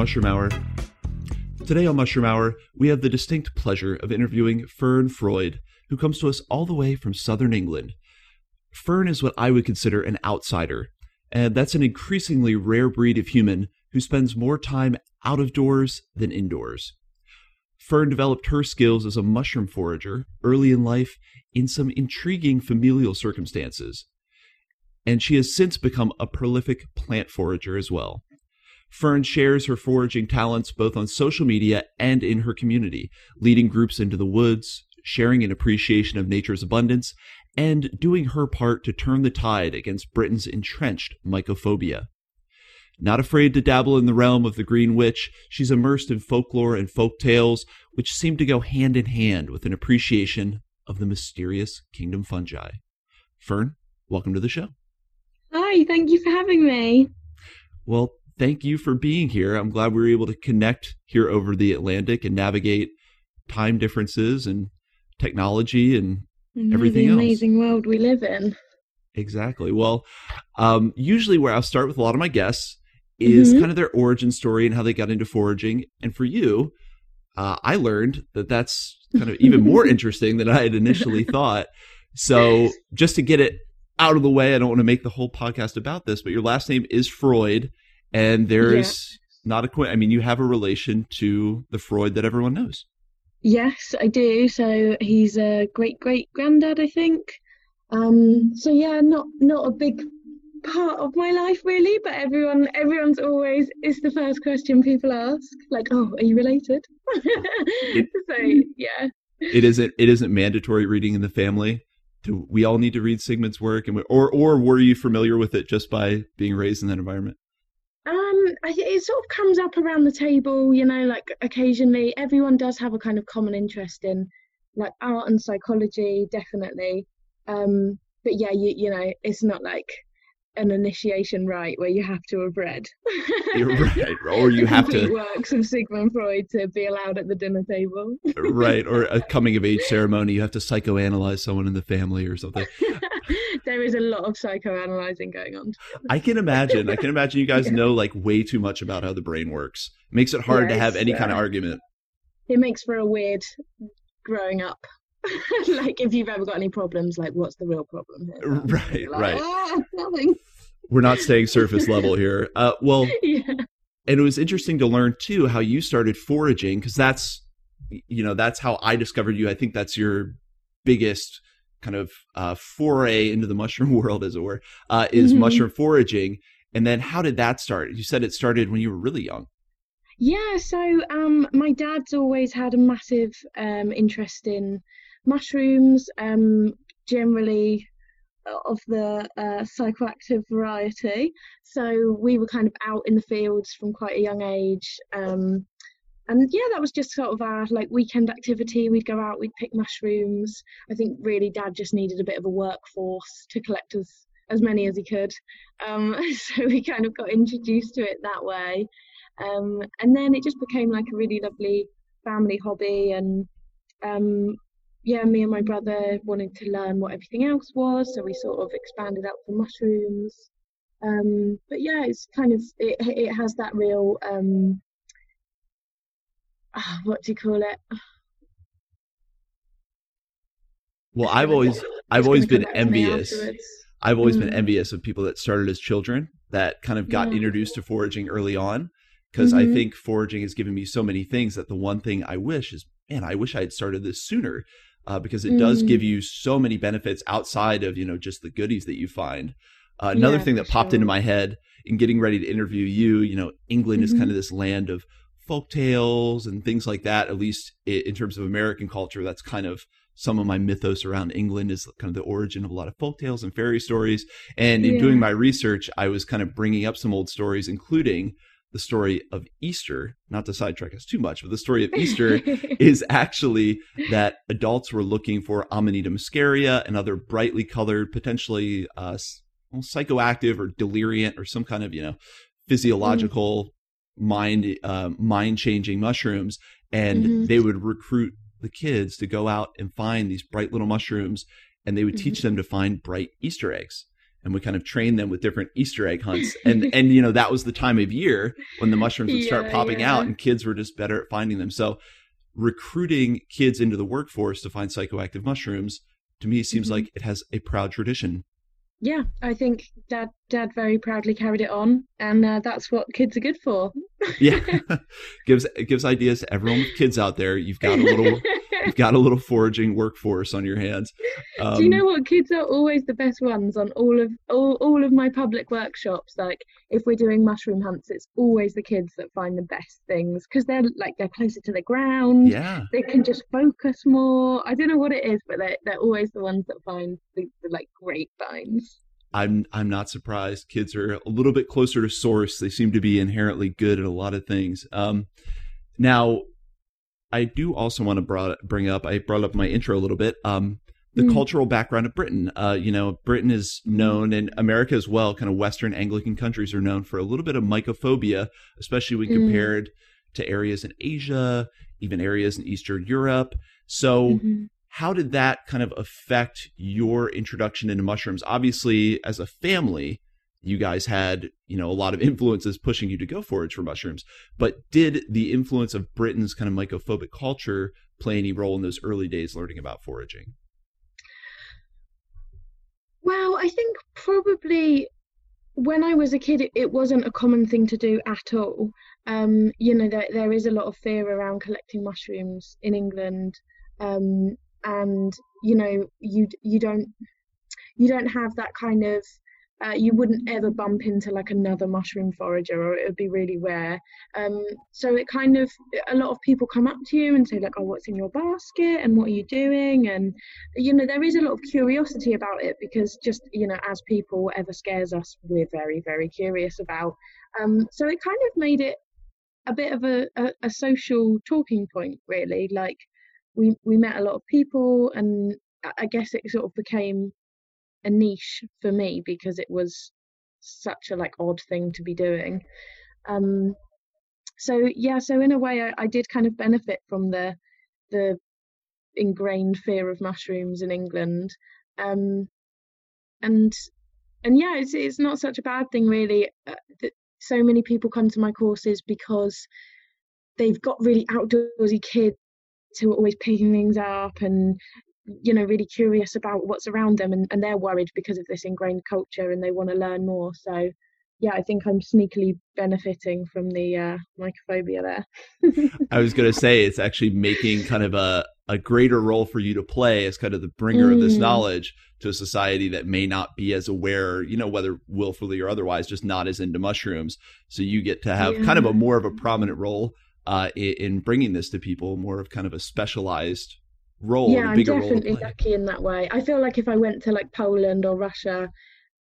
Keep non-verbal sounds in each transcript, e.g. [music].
Mushroom Hour. Today on Mushroom Hour, we have the distinct pleasure of interviewing Fern Freud, who comes to us all the way from southern England. Fern is what I would consider an outsider, and that's an increasingly rare breed of human who spends more time out of doors than indoors. Fern developed her skills as a mushroom forager early in life in some intriguing familial circumstances, and she has since become a prolific plant forager as well. Fern shares her foraging talents both on social media and in her community, leading groups into the woods, sharing an appreciation of nature's abundance, and doing her part to turn the tide against Britain's entrenched mycophobia. Not afraid to dabble in the realm of the Green Witch, she's immersed in folklore and folk tales, which seem to go hand in hand with an appreciation of the mysterious kingdom fungi. Fern, welcome to the show. Hi, thank you for having me. Well, thank you for being here. I'm glad we were able to connect here over the Atlantic and navigate time differences and technology and everything the else. amazing world we live in. Exactly. Well, um, usually where I'll start with a lot of my guests is Mhm. kind of their origin story and how they got into foraging. And for you, uh, I learned that that's kind of even more [laughs] interesting than I had initially thought. So [laughs] just to get it out of the way, I don't want to make the whole podcast about this, but your last name is Freud, and there's not a qu- I mean, you have a relation to the Freud that everyone knows. Yes, I do. So he's a great great granddad, I think. Um, so yeah, not not a big part of my life really, but everyone everyone's always it's the first question people ask, like, "Oh, are you related?" [laughs] so yeah. It isn't it isn't mandatory reading in the family. Do we all need to read Sigmund's work, and we, or or were you familiar with it just by being raised in that environment? Um, it sort of comes up around the table, you know, like occasionally everyone does have a kind of common interest in like art and psychology, definitely. Um, but yeah, you you know, it's not like an initiation rite where you have to have read You're [laughs] right, or you have to works of Sigmund Freud to be allowed at the dinner table. right, or a [laughs] coming of age ceremony. You have to psychoanalyze someone in the family or something. [laughs] There is a lot of psychoanalyzing going on. I can imagine. I can imagine you guys Yeah. know like way too much about how the brain works. It makes it hard to have any kind of uh, argument. It makes for a weird growing up. [laughs] [laughs] like if you've ever got any problems, like what's the real problem here? Right, like, right. "Ah, nothing. [laughs] We're not staying surface level here. Uh, well, yeah. and it was interesting to learn too how you started foraging because that's you know that's how i discovered you i think that's your biggest kind of uh, foray into the mushroom world as it were uh, is Mhm. mushroom foraging and then how did that start you said it started when you were really young Yeah, so um, my dad's always had a massive um, interest in mushrooms, um, generally uh, of the uh, psychoactive variety. So we were kind of out in the fields from quite a young age. Um, and yeah, that was just sort of our like weekend activity. We'd go out, we'd pick mushrooms. I think really dad just needed a bit of a workforce to collect as, as many as he could. Um, [laughs] so we kind of got introduced to it that way. Um, and then it just became like a really lovely family hobby. And um, yeah, me and my brother wanted to learn what everything else was, so we sort of expanded out for mushrooms. Um, but yeah, it's kind of it, it has that real um, ah, what do you call it? well i've always i've always been back to me envious i've always been Mm. envious of people that started as children that kind of got Yeah. introduced to foraging early on because i Mhm. think foraging has given me so many things that the one thing i wish is man i wish i had started this sooner uh, because it does Mm. give you so many benefits outside of you know just the goodies that you find uh, another Yeah, thing that popped into my head in getting ready to interview you you know england is Mhm. kind of this land of folk tales and things like that at least in terms of american culture that's kind of some of my mythos around england is kind of the origin of a lot of folk tales and fairy stories and in Yeah. doing my research i was kind of bringing up some old stories including the story of easter not to sidetrack us too much but the story of [laughs] easter is actually that adults were looking for Amanita muscaria and other brightly colored, potentially uh, psychoactive or deliriant or some kind of you know physiological mind uh, mind changing mushrooms, and Mhm. they would recruit the kids to go out and find these bright little mushrooms, and they would teach them to find bright Easter eggs. And we kind of trained them with different Easter egg hunts. [laughs] And and you know that was the time of year when the mushrooms would start Yeah, popping yeah. out, and kids were just better at finding them. So recruiting kids into the workforce to find psychoactive mushrooms to me seems Mhm. like it has a proud tradition. Yeah, I think dad dad very proudly carried it on, and uh, that's what kids are good for. Yeah, [laughs] [laughs] gives gives ideas to everyone with kids out there. You've got a little you've got a little foraging workforce on your hands. Um, [laughs] Do you know what? Kids are always the best ones on all of all, all of my public workshops. Like if we're doing mushroom hunts, it's always the kids that find the best things because they're like they're closer to the ground. Yeah, They can just focus more. I don't know what it is, but they're they're always the ones that find the, the like great finds. I'm I'm not surprised. Kids are a little bit closer to source. They seem to be inherently good at a lot of things. Um, now, I do also want to brought, bring up. I brought up my intro a little bit. Um, the Mm. cultural background of Britain. Uh, you know, Britain is known, and America as well. Kind of Western Anglican countries are known for a little bit of mycophobia, especially when Mm. compared to areas in Asia, even areas in Eastern Europe. So Mhm. how did that kind of affect your introduction into mushrooms obviously as a family you guys had you know a lot of influences pushing you to go forage for mushrooms but did the influence of britain's kind of mycophobic culture play any role in those early days learning about foraging Well, I think probably when I was a kid, it, it wasn't a common thing to do at all. Um, you know, there, there is a lot of fear around collecting mushrooms in England, um, and you know, you you don't you don't have that kind of uh, you wouldn't ever bump into like another mushroom forager, or it would be really rare. Um, so it kind of a lot of people come up to you and say like, "Oh, what's in your basket? And what are you doing?" And you know there is a lot of curiosity about it because just you know as people whatever scares us we're very very curious about um so it kind of made it a bit of a, a, a social talking point really like we we met a lot of people and I- i guess it sort of became a niche for me because it was such a like odd thing to be doing um so yeah so in a way I, I did kind of benefit from the the ingrained fear of mushrooms in England. Um, and and yeah, it's it's not such a bad thing really. Uh, that so many people come to my courses because they've got really outdoorsy kids who are always picking things up and you know really curious about what's around them and, and they're worried because of this ingrained culture and they want to learn more. So yeah i think i'm sneakily benefiting from the uh mycophobia there. [laughs] I was going to say it's actually making kind of a, a greater role for you to play as kind of the bringer of this Mm. knowledge to a society that may not be as aware you know whether willfully or otherwise just not as into mushrooms. So you get to have kind of a more of a prominent role uh, in, in bringing this to people more of kind of a specialized role yeah and a i'm bigger role to definitely lucky in that way. I feel like if i went to like poland or russia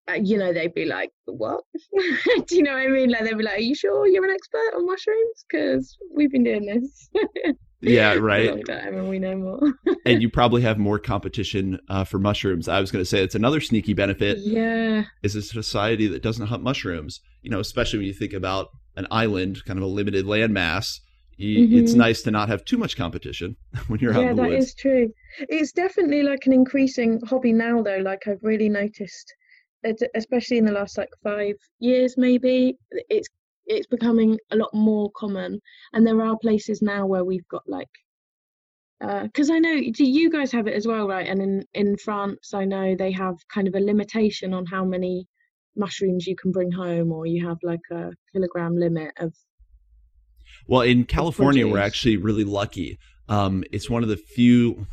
uh, you know they'd be like what? [laughs] Do you know what i mean? Like they'd be like are you sure you're an expert on mushrooms? Because we've been doing this. [laughs] Yeah right. Long time and we know more. And you [laughs] probably have more competition uh, for mushrooms. I was going to say it's another sneaky benefit yeah. is a society that doesn't hunt mushrooms. You know, especially when you think about an island, kind of a limited landmass. Y It's mm-hmm. nice to not have too much competition [laughs] when you're out yeah in the that woods. is true it's definitely like an increasing hobby now though like i've really noticed especially in the last like five years maybe it's it's becoming a lot more common and there are places now where we've got like uh, because I know do you guys have it as well, right? And in in France, I know they have kind of a limitation on how many mushrooms you can bring home, or you have like a kilogram limit of. Well, in California, we're actually really lucky. Um, it's one of the few,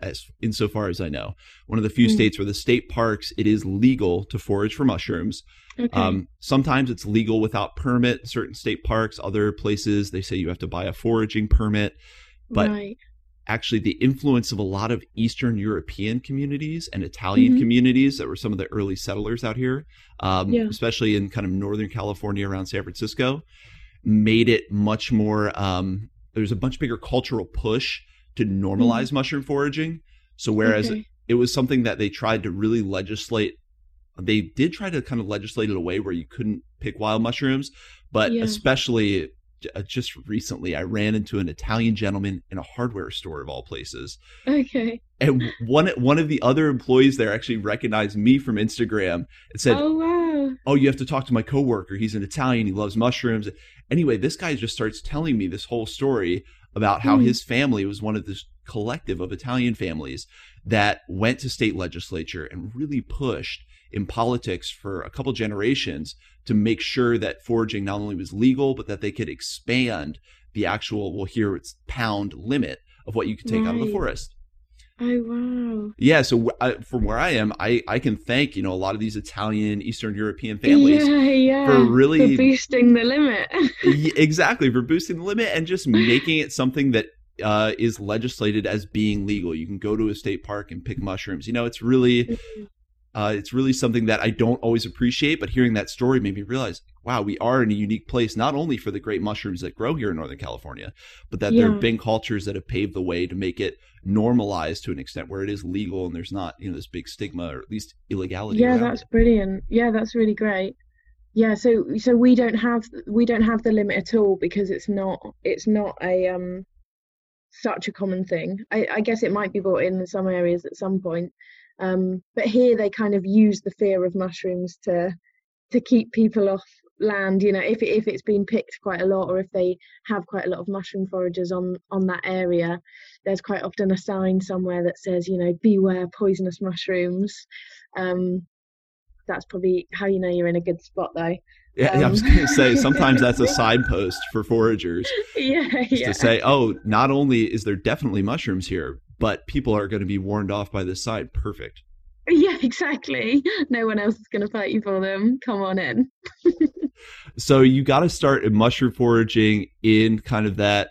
as insofar as I know, one of the few Mm. states where the state parks it is legal to forage for mushrooms. Okay. Um, sometimes it's legal without permit. Certain state parks, other places, they say you have to buy a foraging permit. but- right. actually the influence of a lot of Eastern European communities and Italian Mhm. communities that were some of the early settlers out here, um, Yeah. especially in kind of Northern California around San Francisco, made it much more. Um, there's a much bigger cultural push to normalize mushroom foraging. So whereas Okay. it was something that they tried to really legislate. They did try to kind of legislate it away where you couldn't pick wild mushrooms, but Yeah. especially just recently I ran into an Italian gentleman in a hardware store of all places. Okay. And one one of the other employees there actually recognized me from Instagram and said, "Oh wow! Oh, you have to talk to my coworker. He's an Italian. He loves mushrooms." Anyway, this guy just starts telling me this whole story about how mm. his family was one of this collective of Italian families that went to state legislature and really pushed in politics for a couple generations to make sure that foraging not only was legal, but that they could expand the actual, well, here it's pound limit of what you could take right. out of the forest. Oh wow! Yeah, so I, from where I am, I I can thank you know a lot of these Italian, Eastern European families yeah, yeah. for really for boosting the limit. [laughs] exactly for boosting the limit and just making it something that uh, is legislated as being legal. You can go to a state park and pick mushrooms. You know, it's really mm-hmm. Uh, it's really something that I don't always appreciate, but hearing that story made me realize, wow, we are in a unique place, not only for the great mushrooms that grow here in Northern California, but that yeah. there have been cultures that have paved the way to make it normalized to an extent where it is legal and there's not, you know, this big stigma or at least illegality. Yeah, that's it. brilliant. Yeah, that's really great. Yeah, so so we don't have we don't have the limit at all because it's not it's not a um such a common thing. I, I guess it might be brought in in some areas at some point, um, but here they kind of use the fear of mushrooms to to keep people off land. You know, if if it's been picked quite a lot, or if they have quite a lot of mushroom foragers on on that area, there's quite often a sign somewhere that says, you know, beware poisonous mushrooms. Um, that's probably how you know you're in a good spot, though. Yeah, um, I was going to say sometimes that's a [laughs] signpost for foragers. Yeah, yeah. To say, oh, not only is there definitely mushrooms here, but people are going to be warned off by this side. Perfect. Yeah, exactly. No one else is going to fight you for them. Come on in. [laughs] so you got to start in mushroom foraging in kind of that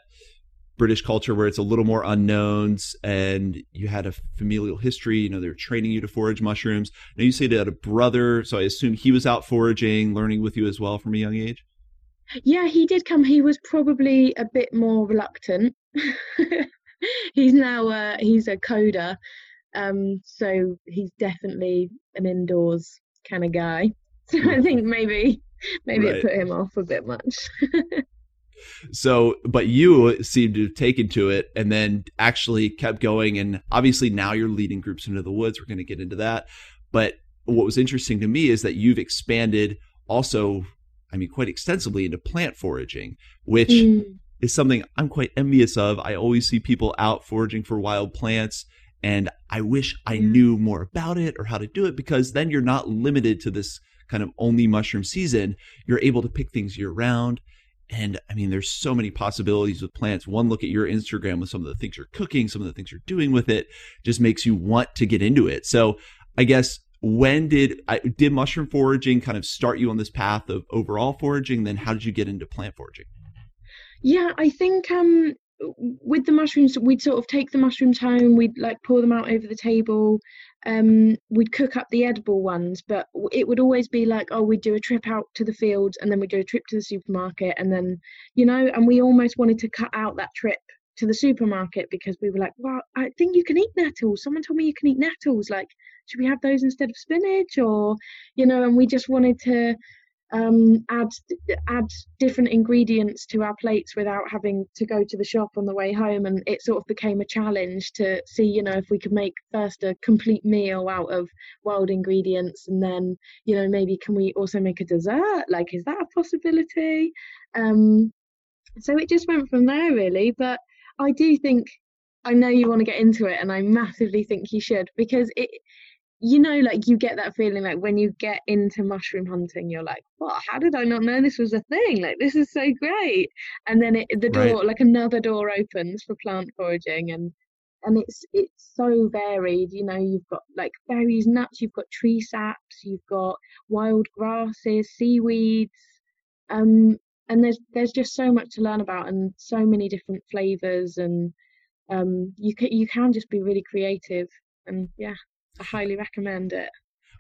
British culture where it's a little more unknowns and you had a familial history. You know, they're training you to forage mushrooms. Now you say that a brother, so I assume he was out foraging, learning with you as well from a young age. Yeah, he did come. He was probably a bit more reluctant. [laughs] [laughs] he's now uh, he's a coder, um, so he's definitely an indoors kind of guy. [laughs] So I think maybe maybe right. it put him off a bit much. [laughs] so, but you seem to have taken to it and then actually kept going. And obviously now you're leading groups into the woods. We're going to get into that. But what was interesting to me is that you've expanded also, I mean, quite extensively into plant foraging, which mm is something I'm quite envious of. I always see people out foraging for wild plants, and I wish I knew more about it or how to do it because then you're not limited to this kind of only mushroom season. You're able to pick things year round. And I mean, there's so many possibilities with plants. One look at your Instagram with some of the things you're cooking, some of the things you're doing with it, just makes you want to get into it. So I guess when did did mushroom foraging kind of start you on this path of overall foraging? Then how did you get into plant foraging? Yeah, I think um with the mushrooms we'd sort of take the mushrooms home, we'd like pour them out over the table. Um, we'd cook up the edible ones, but it would always be like, oh, we'd do a trip out to the fields and then we'd do a trip to the supermarket, and then, you know, and we almost wanted to cut out that trip to the supermarket because we were like, well, I think you can eat nettles. Someone told me you can eat nettles. Like, should we have those instead of spinach? Or, you know, and we just wanted to um, add add different ingredients to our plates without having to go to the shop on the way home. And it sort of became a challenge to see you know if we could make first a complete meal out of wild ingredients and then you know maybe can we also make a dessert? Like is that a possibility? Um, so it just went from there really. But i do think i know you want to get into it and i massively think you should because it you know, like you get that feeling like when you get into mushroom hunting, you're like, "What? How did I not know this was a thing? Like this is so great!" And then it, the door, right. like another door, opens for plant foraging, and and it's it's so varied. You know, you've got like berries, nuts, you've got tree saps, you've got wild grasses, seaweeds, um, and there's there's just so much to learn about, and so many different flavors, and um, you can you can just be really creative, and yeah. I highly recommend it.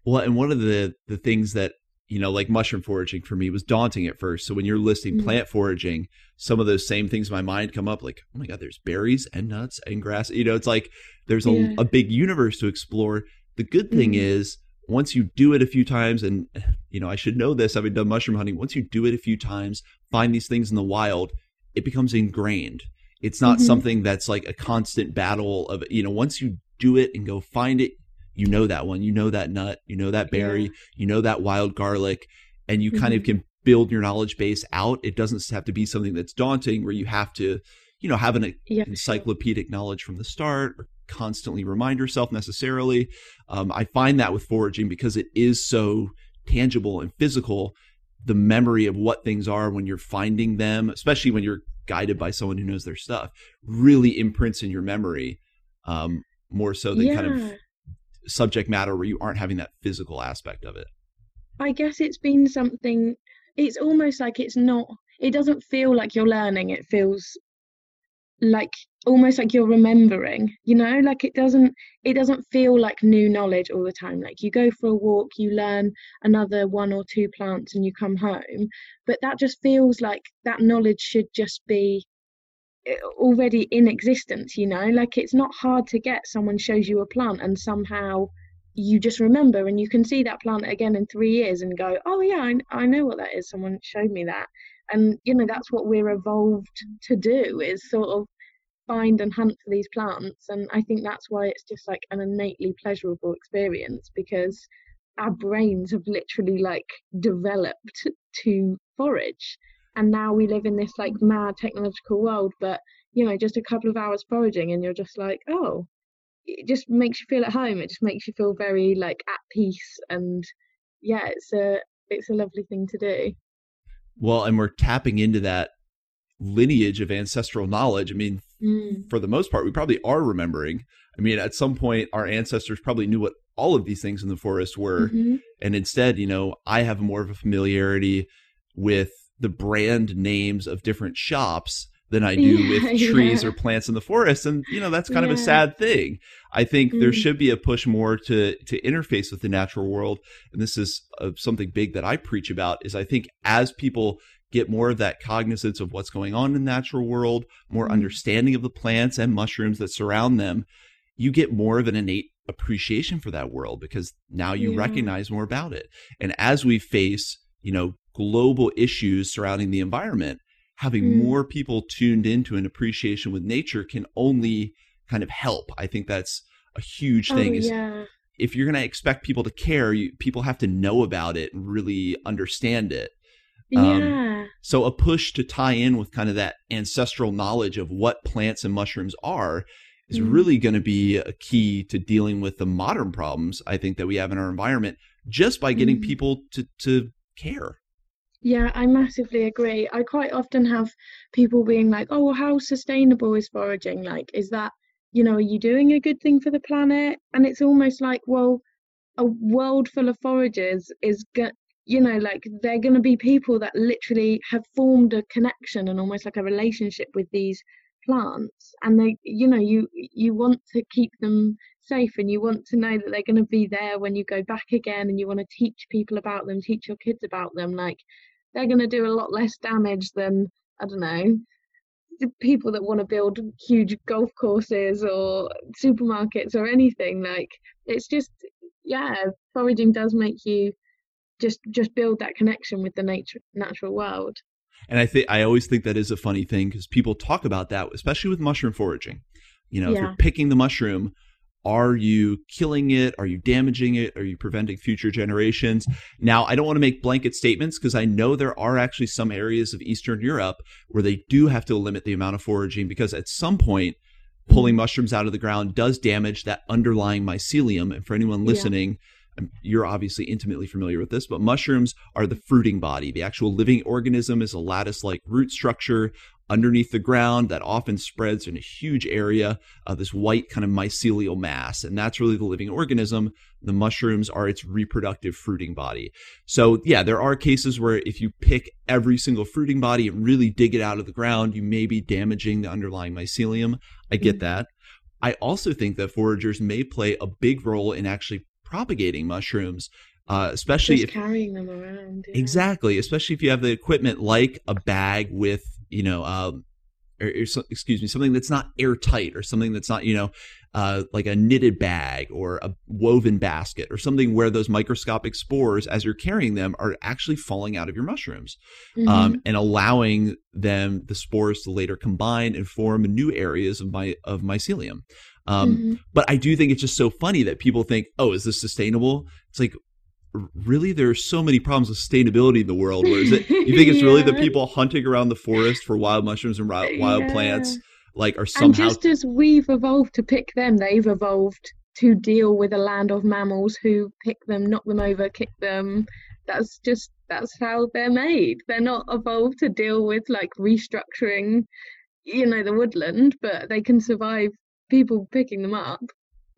Well, and one of the the things that you know, like mushroom foraging for me was daunting at first. So when you're listing mm-hmm. plant foraging, some of those same things in my mind come up like, oh my God, there's berries and nuts and grass. You know, it's like there's a, yeah. a big universe to explore. The good thing mm-hmm. is once you do it a few times, and [sighs] you know, I should know this having done mushroom hunting, once you do it a few times, find these things in the wild, it becomes ingrained. It's not mm-hmm. something that's like a constant battle of, you know, once you do it and go find it, you know that one, you know that nut, you know that berry, yeah. you know that wild garlic, and you mm-hmm. kind of mm-hmm. can build your knowledge base out. It doesn't have to be something that's daunting where you have to, you know, have an yeah. encyclopedic knowledge from the start or constantly remind yourself necessarily. Um, I find that with foraging because it is so tangible and physical. The memory of what things are when you're finding them, especially when you're guided by someone who knows their stuff, really imprints in your memory um, more so than yeah. kind of subject matter where you aren't having that physical aspect of it. I guess it's been something. It's almost like it's not. It doesn't feel like you're learning. It feels like almost like you're remembering you know like it doesn't it doesn't feel like new knowledge all the time like you go for a walk you learn another one or two plants and you come home but that just feels like that knowledge should just be already in existence you know? Like it's not hard to get someone shows you a plant and somehow you just remember and you can see that plant again in three years and go oh yeah I, I know what that is. Someone showed me that. And you know that's what we're evolved to do is sort of find and hunt for these plants. And i think that's why it's just like an innately pleasurable experience because our brains have literally like developed to forage and now we live in this like mad technological world but you know just a couple of hours foraging and you're just like oh it just makes you feel at home it just makes you feel very like at peace and yeah it's a it's a lovely thing to do well and we're tapping into that lineage of ancestral knowledge. I mean, mm. for the most part, we probably are remembering. I mean, at some point, our ancestors probably knew what all of these things in the forest were. Mm-hmm. And instead, you know, I have more of a familiarity with the brand names of different shops than I do yeah, with [laughs] trees yeah. or plants in the forest. And, you know, that's kind yeah. of a sad thing. I think mm. there should be a push more to, to interface with the natural world. And this is uh, something big that I preach about is I think as people get more of that cognizance of what's going on in the natural world, more mm-hmm. understanding of the plants and mushrooms that surround them, you get more of an innate appreciation for that world because now you recognize more about it. And as we face, you know, global issues surrounding the environment, having mm. more people tuned into an appreciation with nature can only kind of help. I think that's a huge oh, thing. Is yeah. if you're going to expect people to care, you, people have to know about it and really understand it. Um, yeah. So a push to tie in with kind of that ancestral knowledge of what plants and mushrooms are is mm. really going to be a key to dealing with the modern problems I think that we have in our environment just by getting mm. people to to care. Yeah, I massively agree. I quite often have people being like, "Oh, how sustainable is foraging? Like, is that, you know, are you doing a good thing for the planet?" And it's almost like, well, a world full of foragers is go- you know like they're going to be people that literally have formed a connection and almost like a relationship with these plants and they you know you you want to keep them safe and you want to know that they're going to be there when you go back again and you want to teach people about them teach your kids about them like they're going to do a lot less damage than i don't know the people that want to build huge golf courses or supermarkets or anything like it's just yeah foraging does make you just just build that connection with the nature natural world and i think i always think that is a funny thing because people talk about that especially with mushroom foraging you know yeah. if you're picking the mushroom are you killing it? Are you damaging it? Are you preventing future generations? Now i don't want to make blanket statements because i know there are actually some areas of eastern europe where they do have to limit the amount of foraging because at some point pulling mushrooms out of the ground does damage that underlying mycelium. And for anyone listening yeah you're obviously intimately familiar with this, but mushrooms are the fruiting body. The actual living organism is a lattice like root structure underneath the ground that often spreads in a huge area, uh, this white kind of mycelial mass. And that's really the living organism. The mushrooms are its reproductive fruiting body. So, yeah, there are cases where if you pick every single fruiting body and really dig it out of the ground, you may be damaging the underlying mycelium. I get mm-hmm. that. I also think that foragers may play a big role in actually propagating mushrooms, uh, especially Just if carrying them around. Yeah. Exactly, especially if you have the equipment like a bag with you know um, or, or excuse me, something that's not airtight or something that's not, you know, uh, like a knitted bag or a woven basket or something where those microscopic spores, as you're carrying them, are actually falling out of your mushrooms um, mm-hmm. um, and allowing them, the spores, to later combine and form new areas of my of mycelium. Um, mm-hmm. But I do think it's just so funny that people think, "Oh, is this sustainable?" It's like, really, there are so many problems with sustainability in the world. Where is it? You think it's yeah. really the [laughs] people hunting around the forest for wild mushrooms and wild, wild yeah. plants like are somehow and just as we've evolved to pick them they've evolved to deal with a land of mammals who pick them knock them over kick them that's just that's how they're made they're not evolved to deal with like restructuring you know the woodland but they can survive people picking them up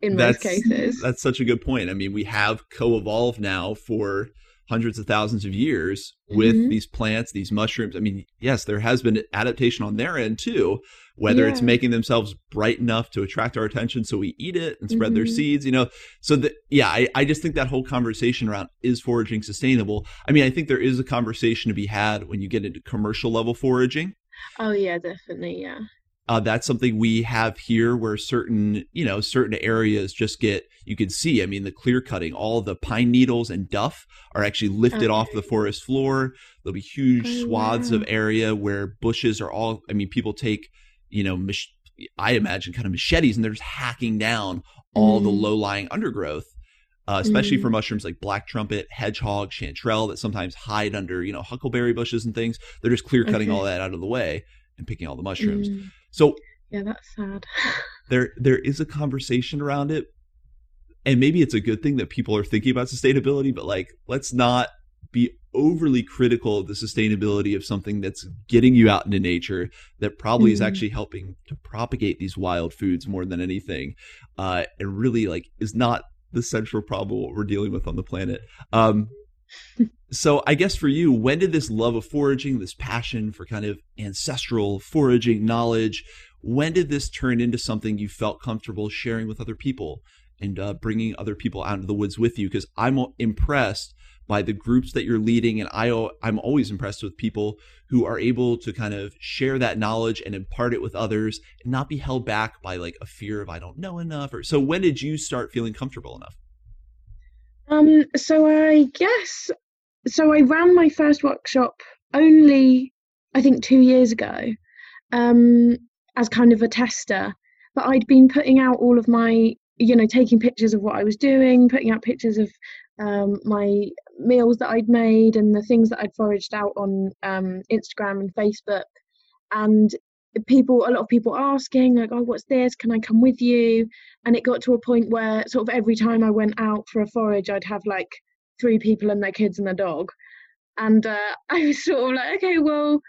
in that's, most cases that's such a good point i mean we have co-evolved now for hundreds of thousands of years with mm-hmm. these plants, these mushrooms. I mean, yes, there has been adaptation on their end too, whether yeah. it's making themselves bright enough to attract our attention so we eat it and spread mm-hmm. their seeds, you know. So that yeah, I, I just think that whole conversation around is foraging sustainable. I mean, I think there is a conversation to be had when you get into commercial level foraging. Oh yeah, definitely, yeah. Uh, that's something we have here where certain, you know, certain areas just get, you can see, I mean, the clear cutting, all the pine needles and duff are actually lifted okay. off the forest floor. There'll be huge oh, swaths wow. of area where bushes are all, I mean, people take, you know, mach- I imagine kind of machetes and they're just hacking down all mm. the low lying undergrowth. Uh, especially mm. for mushrooms like black trumpet, hedgehog, chanterelle that sometimes hide under, you know, huckleberry bushes and things. They're just clear cutting okay. all that out of the way and picking all the mushrooms. Mm. So yeah, that's sad. [laughs] there there is a conversation around it, and maybe it's a good thing that people are thinking about sustainability. But like, let's not be overly critical of the sustainability of something that's getting you out into nature that probably mm-hmm. is actually helping to propagate these wild foods more than anything uh, and really like is not the central problem what we're dealing with on the planet um, so I guess for you, when did this love of foraging, this passion for kind of ancestral foraging knowledge, when did this turn into something you felt comfortable sharing with other people and uh, bringing other people out into the woods with you? Because I'm impressed by the groups that you're leading, and I I'm always impressed with people who are able to kind of share that knowledge and impart it with others, and not be held back by like a fear of I don't know enough. Or so, when did you start feeling comfortable enough? Um, so I guess so. I ran my first workshop only, I think, two years ago, um, as kind of a tester. But I'd been putting out all of my, you know, taking pictures of what I was doing, putting out pictures of um, my meals that I'd made and the things that I'd foraged out on um, Instagram and Facebook. And people a lot of people asking like oh what's this? Can i come with you? And it got to a point where sort of every time i went out for a forage i'd have like three people and their kids and their dog. And uh, [laughs] i was sort of like okay well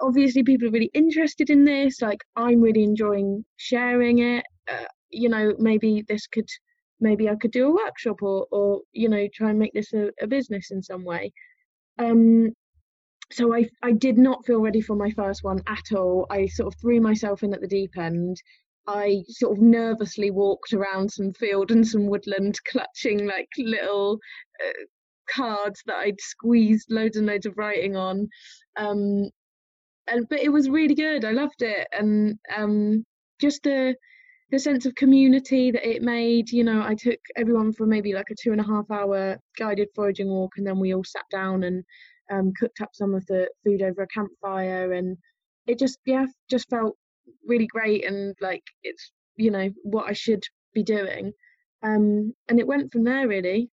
obviously people are really interested in this like i'm really enjoying sharing it. Uh, you know maybe this could maybe i could do a workshop or or you know try and make this a, a business in some way. Um so I I did not feel ready for my first one at all. I sort of threw myself in at the deep end. I sort of nervously walked around some field and some woodland, [laughs] clutching like little uh, cards that I'd squeezed loads and loads of writing on. Um, and but it was really good. I loved it, and um, just the the sense of community that it made. You know, I took everyone for maybe like a two and a half hour guided foraging walk, and then we all sat down and um, cooked up some of the food over a campfire, and it just yeah just felt really great and like it's you know what I should be doing, um, and it went from there really.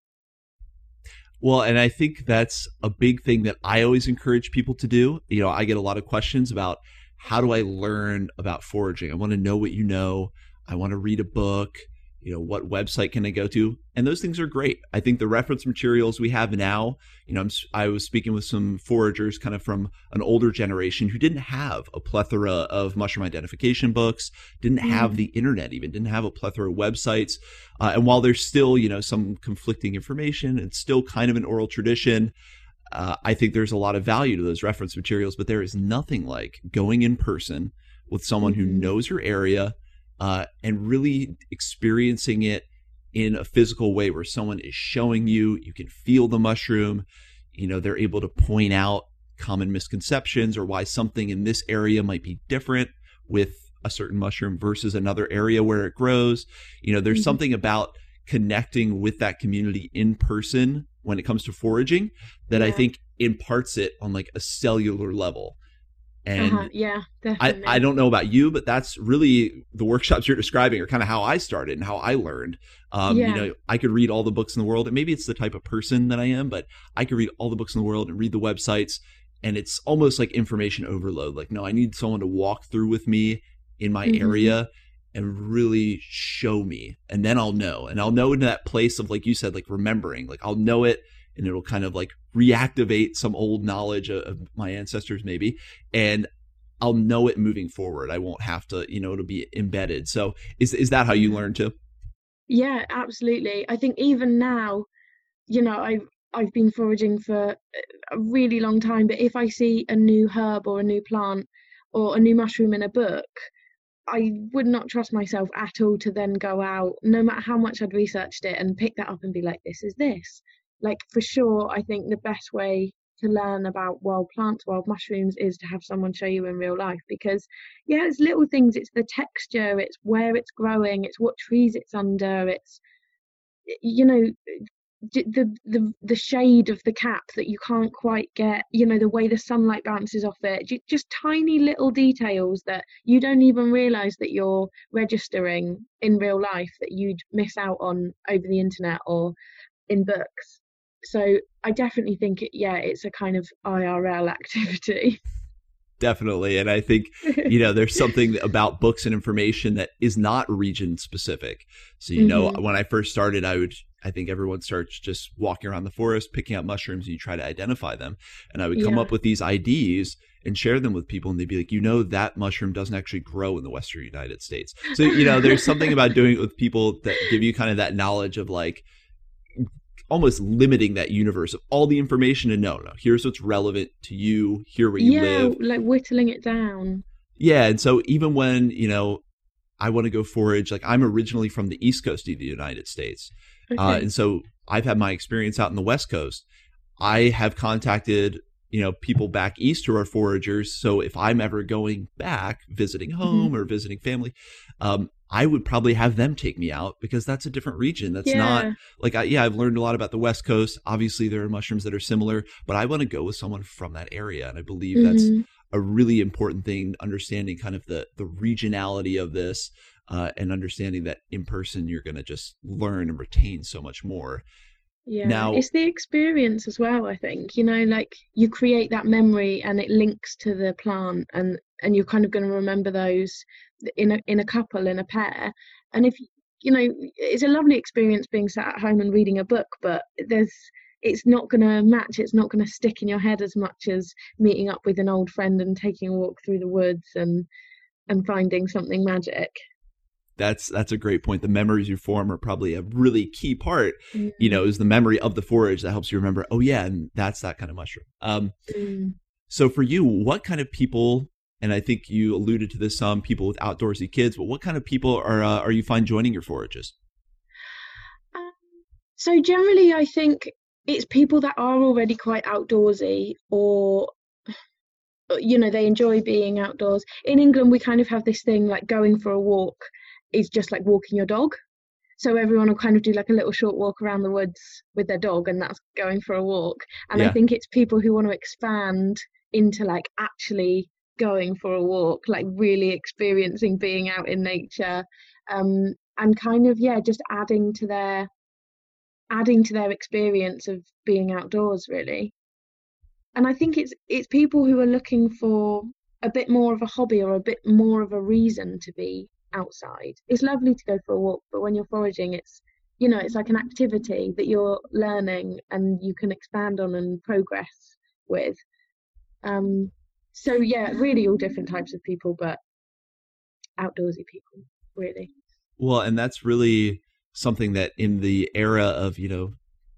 Well, and I think that's a big thing that I always encourage people to do. You know, I get a lot of questions about how do I learn about foraging? I want to know what you know. I want to read a book you know what website can i go to and those things are great i think the reference materials we have now you know I'm, i was speaking with some foragers kind of from an older generation who didn't have a plethora of mushroom identification books didn't mm. have the internet even didn't have a plethora of websites uh, and while there's still you know some conflicting information it's still kind of an oral tradition uh, i think there's a lot of value to those reference materials but there is nothing like going in person with someone mm-hmm. who knows your area uh, and really experiencing it in a physical way where someone is showing you, you can feel the mushroom, you know, they're able to point out common misconceptions or why something in this area might be different with a certain mushroom versus another area where it grows. You know, there's mm-hmm. something about connecting with that community in person when it comes to foraging that yeah. I think imparts it on like a cellular level. And uh-huh. yeah, definitely. I, I don't know about you, but that's really the workshops you're describing are kind of how I started and how I learned. Um, yeah. You know, I could read all the books in the world, and maybe it's the type of person that I am, but I could read all the books in the world and read the websites, and it's almost like information overload. Like, no, I need someone to walk through with me in my mm-hmm. area and really show me, and then I'll know, and I'll know in that place of like you said, like remembering. Like I'll know it and it'll kind of like reactivate some old knowledge of, my ancestors maybe and I'll know it moving forward. I won't have to, you know, it'll be embedded. So is is that how you learn too? Yeah, absolutely. I think even now, you know, I've I've been foraging for a really long time, but if I see a new herb or a new plant or a new mushroom in a book, I would not trust myself at all to then go out, no matter how much I'd researched it, and pick that up and be like, this is this like for sure i think the best way to learn about wild plants wild mushrooms is to have someone show you in real life because yeah it's little things it's the texture it's where it's growing it's what trees it's under it's you know the the the shade of the cap that you can't quite get you know the way the sunlight bounces off it just tiny little details that you don't even realize that you're registering in real life that you'd miss out on over the internet or in books so I definitely think it, yeah, it's a kind of IRL activity. Definitely. And I think, you know, there's something about books and information that is not region specific. So, you mm-hmm. know, when I first started, I would, I think everyone starts just walking around the forest, picking up mushrooms, and you try to identify them. And I would come yeah. up with these IDs and share them with people and they'd be like you know that mushroom doesn't actually grow in the western united states so you know there's something about doing it with people that give you kind of that knowledge of like almost limiting that universe of all the information and no no here's what's relevant to you here where you yeah, live like whittling it down yeah and so even when you know i want to go forage like i'm originally from the east coast of the united states uh, okay. uh, and so i've had my experience out in the west coast i have contacted you know people back east who are foragers so if i'm ever going back visiting mm-hmm. home mm-hmm. or visiting family um, I would probably have them take me out because that's a different region. That's yeah. not like I yeah, I've learned a lot about the West Coast. Obviously there are mushrooms that are similar, but I want to go with someone from that area and I believe mm-hmm. that's a really important thing understanding kind of the the regionality of this uh, and understanding that in person you're going to just learn and retain so much more. Yeah, now, it's the experience as well. I think you know, like you create that memory, and it links to the plant, and and you're kind of going to remember those in a in a couple in a pair and if you know it's a lovely experience being sat at home and reading a book but there's it's not going to match it's not going to stick in your head as much as meeting up with an old friend and taking a walk through the woods and and finding something magic that's that's a great point the memories you form are probably a really key part mm. you know is the memory of the forage that helps you remember oh yeah and that's that kind of mushroom um mm. so for you what kind of people and I think you alluded to this some people with outdoorsy kids. But what kind of people are uh, are you find joining your forages? Um, so generally, I think it's people that are already quite outdoorsy, or you know they enjoy being outdoors. In England, we kind of have this thing like going for a walk is just like walking your dog. So everyone will kind of do like a little short walk around the woods with their dog, and that's going for a walk. And yeah. I think it's people who want to expand into like actually going for a walk, like really experiencing being out in nature, um, and kind of yeah, just adding to their adding to their experience of being outdoors really. And I think it's it's people who are looking for a bit more of a hobby or a bit more of a reason to be outside. It's lovely to go for a walk, but when you're foraging, it's you know it's like an activity that you're learning and you can expand on and progress with. Um, so yeah, really all different types of people, but outdoorsy people, really. Well, and that's really something that in the era of, you know,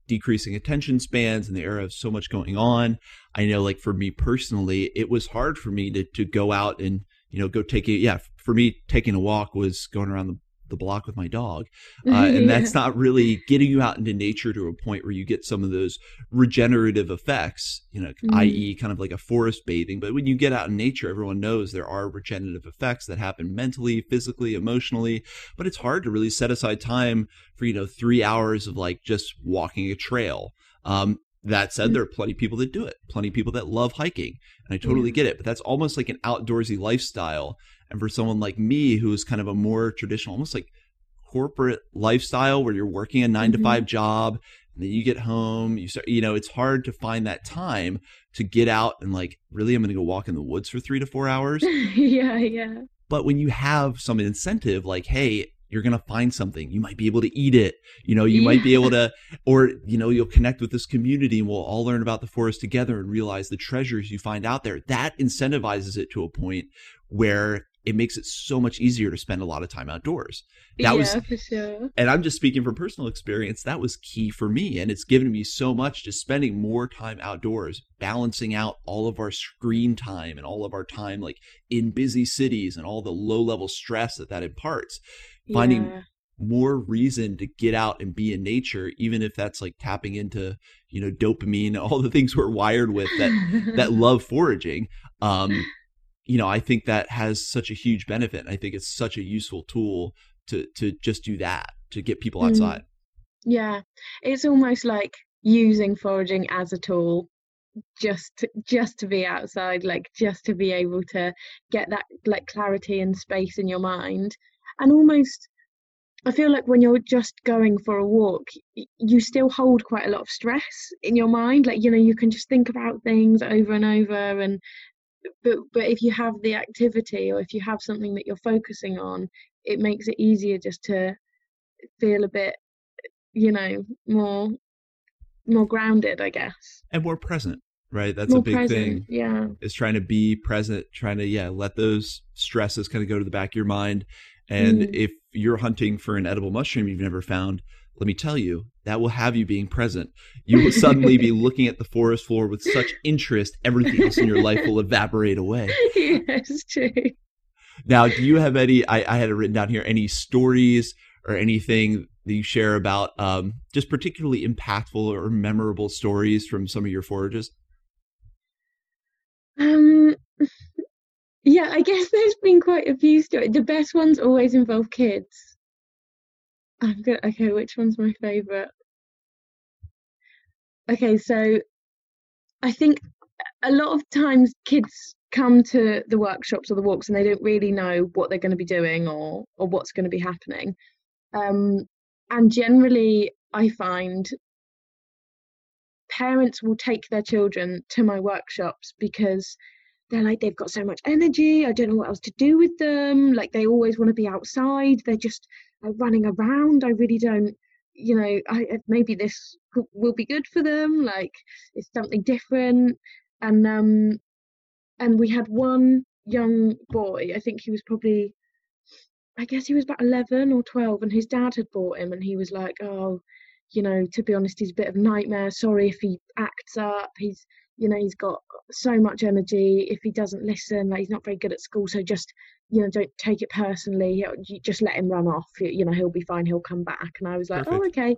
decreasing attention spans and the era of so much going on, I know like for me personally, it was hard for me to to go out and, you know, go take a yeah, for me taking a walk was going around the the block with my dog. [laughs] Uh, and that's not really getting you out into nature to a point where you get some of those regenerative effects, you know, mm-hmm. i.e., kind of like a forest bathing. But when you get out in nature, everyone knows there are regenerative effects that happen mentally, physically, emotionally. But it's hard to really set aside time for, you know, three hours of like just walking a trail. Um, that said, mm. there are plenty of people that do it, plenty of people that love hiking, and I totally get it. But that's almost like an outdoorsy lifestyle. And for someone like me, who is kind of a more traditional, almost like corporate lifestyle where you're working a 9 mm-hmm. to five job, and then you get home, you start, you know, it's hard to find that time to get out and like, really, I'm going to go walk in the woods for three to four hours. [laughs] yeah, yeah. But when you have some incentive, like, hey, you're going to find something. You might be able to eat it. You know, you yeah. might be able to, [laughs] or, you know, you'll connect with this community and we'll all learn about the forest together and realize the treasures you find out there. That incentivizes it to a point where it makes it so much easier to spend a lot of time outdoors. That yeah, was, for sure. And I'm just speaking from personal experience. That was key for me. And it's given me so much just spending more time outdoors, balancing out all of our screen time and all of our time like in busy cities and all the low level stress that that imparts finding yeah. more reason to get out and be in nature even if that's like tapping into you know dopamine [laughs] all the things we're wired with that that [laughs] love foraging um you know i think that has such a huge benefit i think it's such a useful tool to to just do that to get people mm. outside mm. yeah it's almost like using foraging as a tool just to, just to be outside like just to be able to get that like clarity and space in your mind and almost I feel like when you're just going for a walk, you still hold quite a lot of stress in your mind. Like you know, you can just think about things over and over, and but but if you have the activity or if you have something that you're focusing on, it makes it easier just to feel a bit, you know, more more grounded, I guess, and more present. Right, that's more a big present, thing. Yeah, is trying to be present, trying to yeah let those stresses kind of go to the back of your mind and mm. if you're hunting for an edible mushroom you've never found, let me tell you, that will have you being present. You will suddenly be [laughs] looking at the forest floor with such interest, everything else in your life will evaporate away. Yes, true. Now, do you have any? I, I had it written down here. Any stories or anything that you share about um, just particularly impactful or memorable stories from some of your forages? Um, [laughs] yeah, I guess there's been quite a few stories. The best ones always involve kids. I'm good. Okay, which one's my favourite? Okay, so I think a lot of times kids come to the workshops or the walks and they don't really know what they're going to be doing or or what's going to be happening. Um, and generally, I find parents will take their children to my workshops because they're like they've got so much energy i don't know what else to do with them like they always want to be outside they're just like, running around i really don't you know I, maybe this will be good for them like it's something different. And um and we had one young boy i think he was probably i guess he was about 11 or 12 and his dad had bought him and he was like oh you know to be honest he's a bit of a nightmare sorry if he acts up he's you know he's got so much energy if he doesn't listen like he's not very good at school so just you know don't take it personally you just let him run off you know he'll be fine he'll come back. And i was like oh, Perfect. oh okay.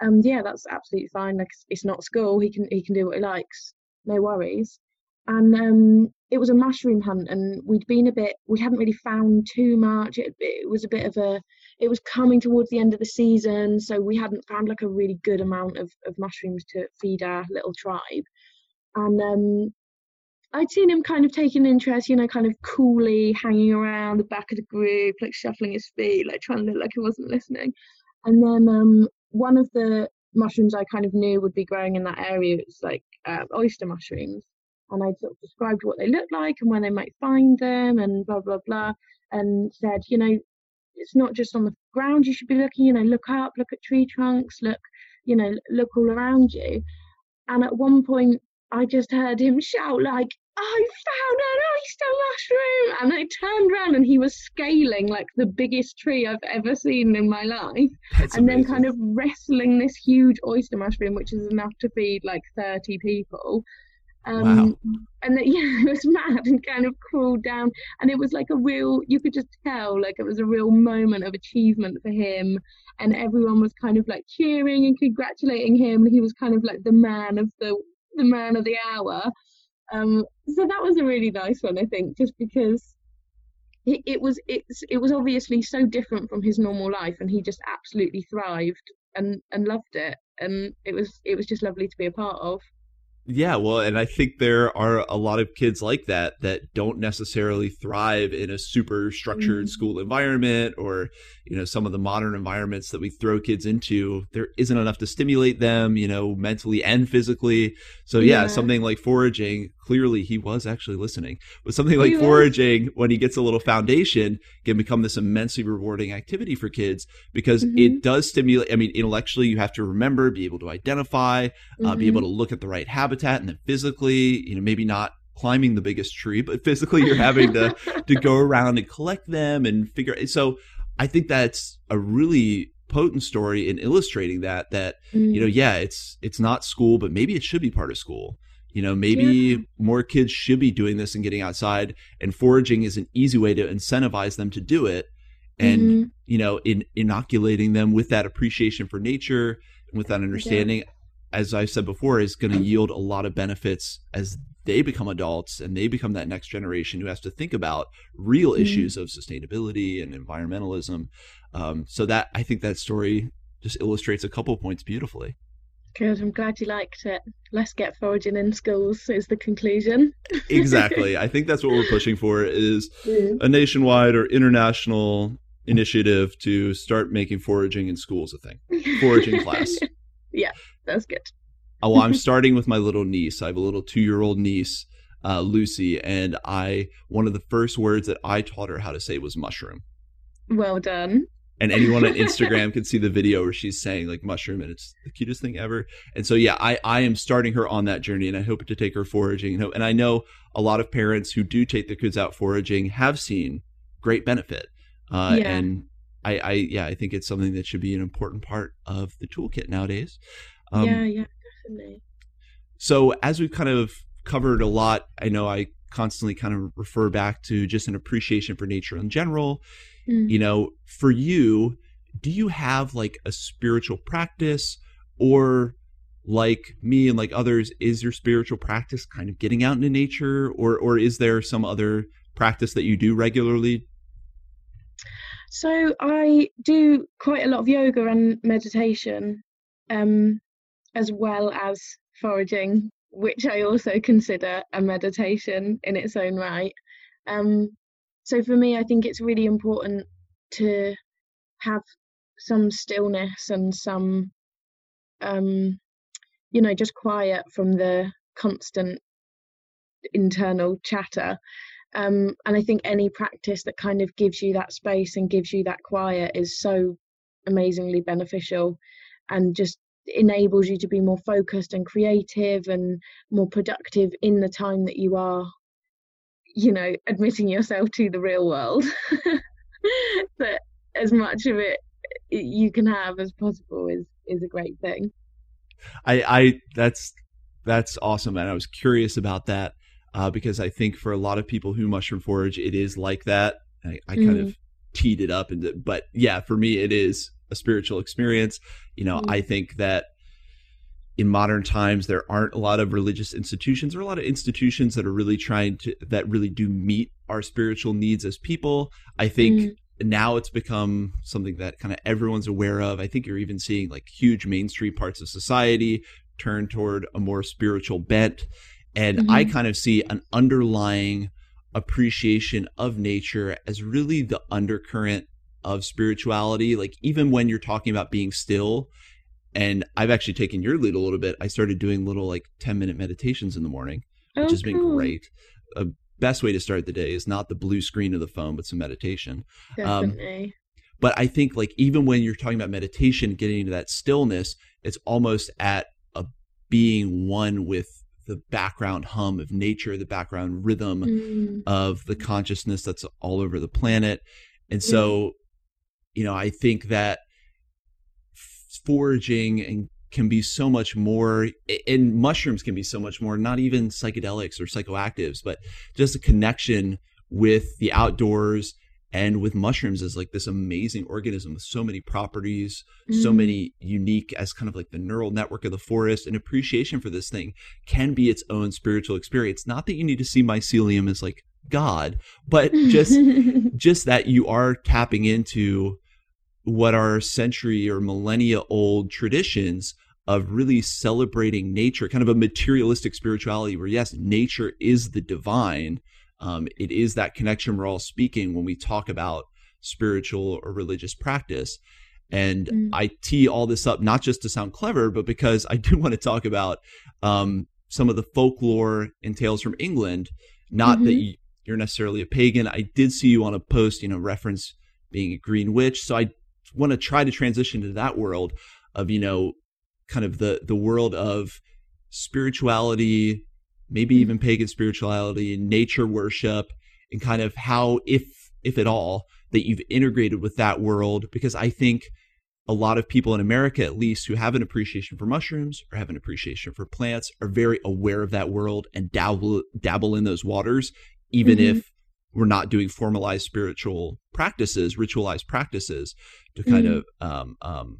Um yeah that's absolutely fine like it's not school he can he can do what he likes no worries. And um it was a mushroom hunt and we'd been a bit we hadn't really found too much it, it was a bit of a it was coming towards the end of the season so we hadn't found like a really good amount of, of mushrooms to feed our little tribe and um, I'd seen him kind of taking interest, you know, kind of coolly hanging around the back of the group, like shuffling his feet, like trying to look like he wasn't listening. And then um, one of the mushrooms I kind of knew would be growing in that area was like uh, oyster mushrooms. And I sort of described what they looked like and where they might find them and blah, blah, blah. And said, you know, it's not just on the ground you should be looking, you know, look up, look at tree trunks, look, you know, look all around you. And at one point, I just heard him shout like, I found an oyster mushroom! And I turned around and he was scaling like the biggest tree I've ever seen in my life. That's and amazing. then kind of wrestling this huge oyster mushroom, which is enough to feed like 30 people. Um, wow. And that, [laughs] yeah, it was mad and kind of crawled down. And it was like a real, you could just tell, like it was a real moment of achievement for him. And everyone was kind of like cheering and congratulating him. He was kind of like the man of the, the man of the hour. Um, so that was a really nice one, I think, just because it, it was it's it was obviously so different from his normal life, and he just absolutely thrived and and loved it, and it was it was just lovely to be a part of. Yeah, well, and I think there are a lot of kids like that that don't necessarily thrive in a super structured mm. school environment or, you know, some of the modern environments that we throw kids into. There isn't enough to stimulate them, you know, mentally and physically. So, yeah, yeah. something like foraging clearly he was actually listening. With something like foraging, when he gets a little foundation, can become this immensely rewarding activity for kids because mm-hmm. it does stimulate. I mean, intellectually, you have to remember, be able to identify, mm-hmm. uh, be able mm-hmm. to look at the right habitat, and then physically, you know, maybe not climbing the biggest tree, but physically, you're having to [laughs] to go around and collect them and figure. So, I think that's a really potent story in illustrating that that mm. you know mm. yeah it's it's not school but maybe it should be part of school you know, maybe yeah. more kids should be doing this and getting outside, and foraging is an easy way to incentivize them to do it. And, mm-hmm. you know, in inoculating them with that appreciation for nature and with that understanding, yeah. as I said before, is going to yield a lot of benefits as they become adults and they become that next generation who has to think about real mm-hmm. issues of sustainability and environmentalism. Um, so that I think that story just illustrates a couple points beautifully. Good. I'm glad you liked it. Let's get foraging in schools is the conclusion. [laughs] exactly. I think that's what we're pushing for is a nationwide or international initiative to start making foraging in schools a thing. Foraging [laughs] class. Yeah, that's good. oh, well, I'm [laughs] starting with my little niece. I have a little two year old niece, uh, Lucy, and I one of the first words that I taught her how to say was mushroom. Well done and anyone on [laughs] Instagram can see the video where she's saying like mushroom and it's the cutest thing ever. And so yeah, I I am starting her on that journey and I hope to take her foraging and and I know a lot of parents who do take their kids out foraging have seen great benefit. Uh, yeah. and I, I yeah, I think it's something that should be an important part of the toolkit nowadays. Um, yeah, yeah, definitely. So as we've kind of covered a lot, I know I constantly kind of refer back to just an appreciation for nature in general Mm. You know, for you, do you have like a spiritual practice? Or like me and like others is your spiritual practice kind of getting out into nature? Or or is there some other practice that you do regularly? So i do quite a lot of yoga and meditation um as well as foraging which i also consider a meditation in its own right. Um so for me, I think it's really important to have some stillness and some, um, you know, just quiet from the constant internal chatter. Um, and I think any practice that kind of gives you that space and gives you that quiet is so amazingly beneficial and just enables you to be more focused and creative and more productive in the time that you are you know admitting yourself to the real world [laughs] that as much of it you can have as possible is is a great thing i i that's that's awesome and i was curious about that uh, because i think for a lot of people who mushroom forage it is like that i, I kind mm. of teed it up and but yeah for me it is a spiritual experience you know mm. i think that in modern times there aren't a lot of religious institutions. Or a lot of institutions that are really trying to that really do meet our spiritual needs as people. I think mm. now it's become something that kind of everyone's aware of. I think you're even seeing like huge mainstream parts of society turn toward a more spiritual bent. And mm-hmm. i kind of see an underlying appreciation of nature as really the undercurrent of spirituality. Like even when you're talking about being still and I've actually taken your lead a little bit. I started doing little like 10 minute meditations in the morning, which oh, has been great. A best way to start the day is not the blue screen of the phone, but some meditation. Um, Definitely. Um, but I think like even when you're talking about meditation, getting into that stillness, it's almost at a being one with the background hum of nature, the background rhythm mm. of the consciousness that's all over the planet. And so, you know, I think that foraging and can be so much more and mushrooms can be so much more not even psychedelics or psychoactives but just a connection with the outdoors and with mushrooms as like this amazing organism with so many properties mm. so many unique as kind of like the neural network of the forest and appreciation for this thing can be its own spiritual experience not that you need to see mycelium as like god but just [laughs] just that you are tapping into what are century or millennia old traditions of really celebrating nature, kind of a materialistic spirituality where, yes, nature is the divine. Um, it is that connection we're all speaking when we talk about spiritual or religious practice. And mm. I tee all this up not just to sound clever, but because [laughs] I do want to talk about um, some of the folklore and tales from England. Not mm-hmm. that you're necessarily a pagan. I did see you on a post, you know, reference being a green witch. So I want to try to transition to that world of, you know, kind of the the world of spirituality, maybe even pagan spirituality, and nature worship, and kind of how, if if at all, that you've integrated with that world. Because I think a lot of people in America, at least, who have an appreciation for mushrooms or have an appreciation for plants, are very aware of that world and dabble dabble in those waters, even mm-hmm. if we're not doing formalized spiritual practices, ritualized practices to kind mm-hmm. of um, um,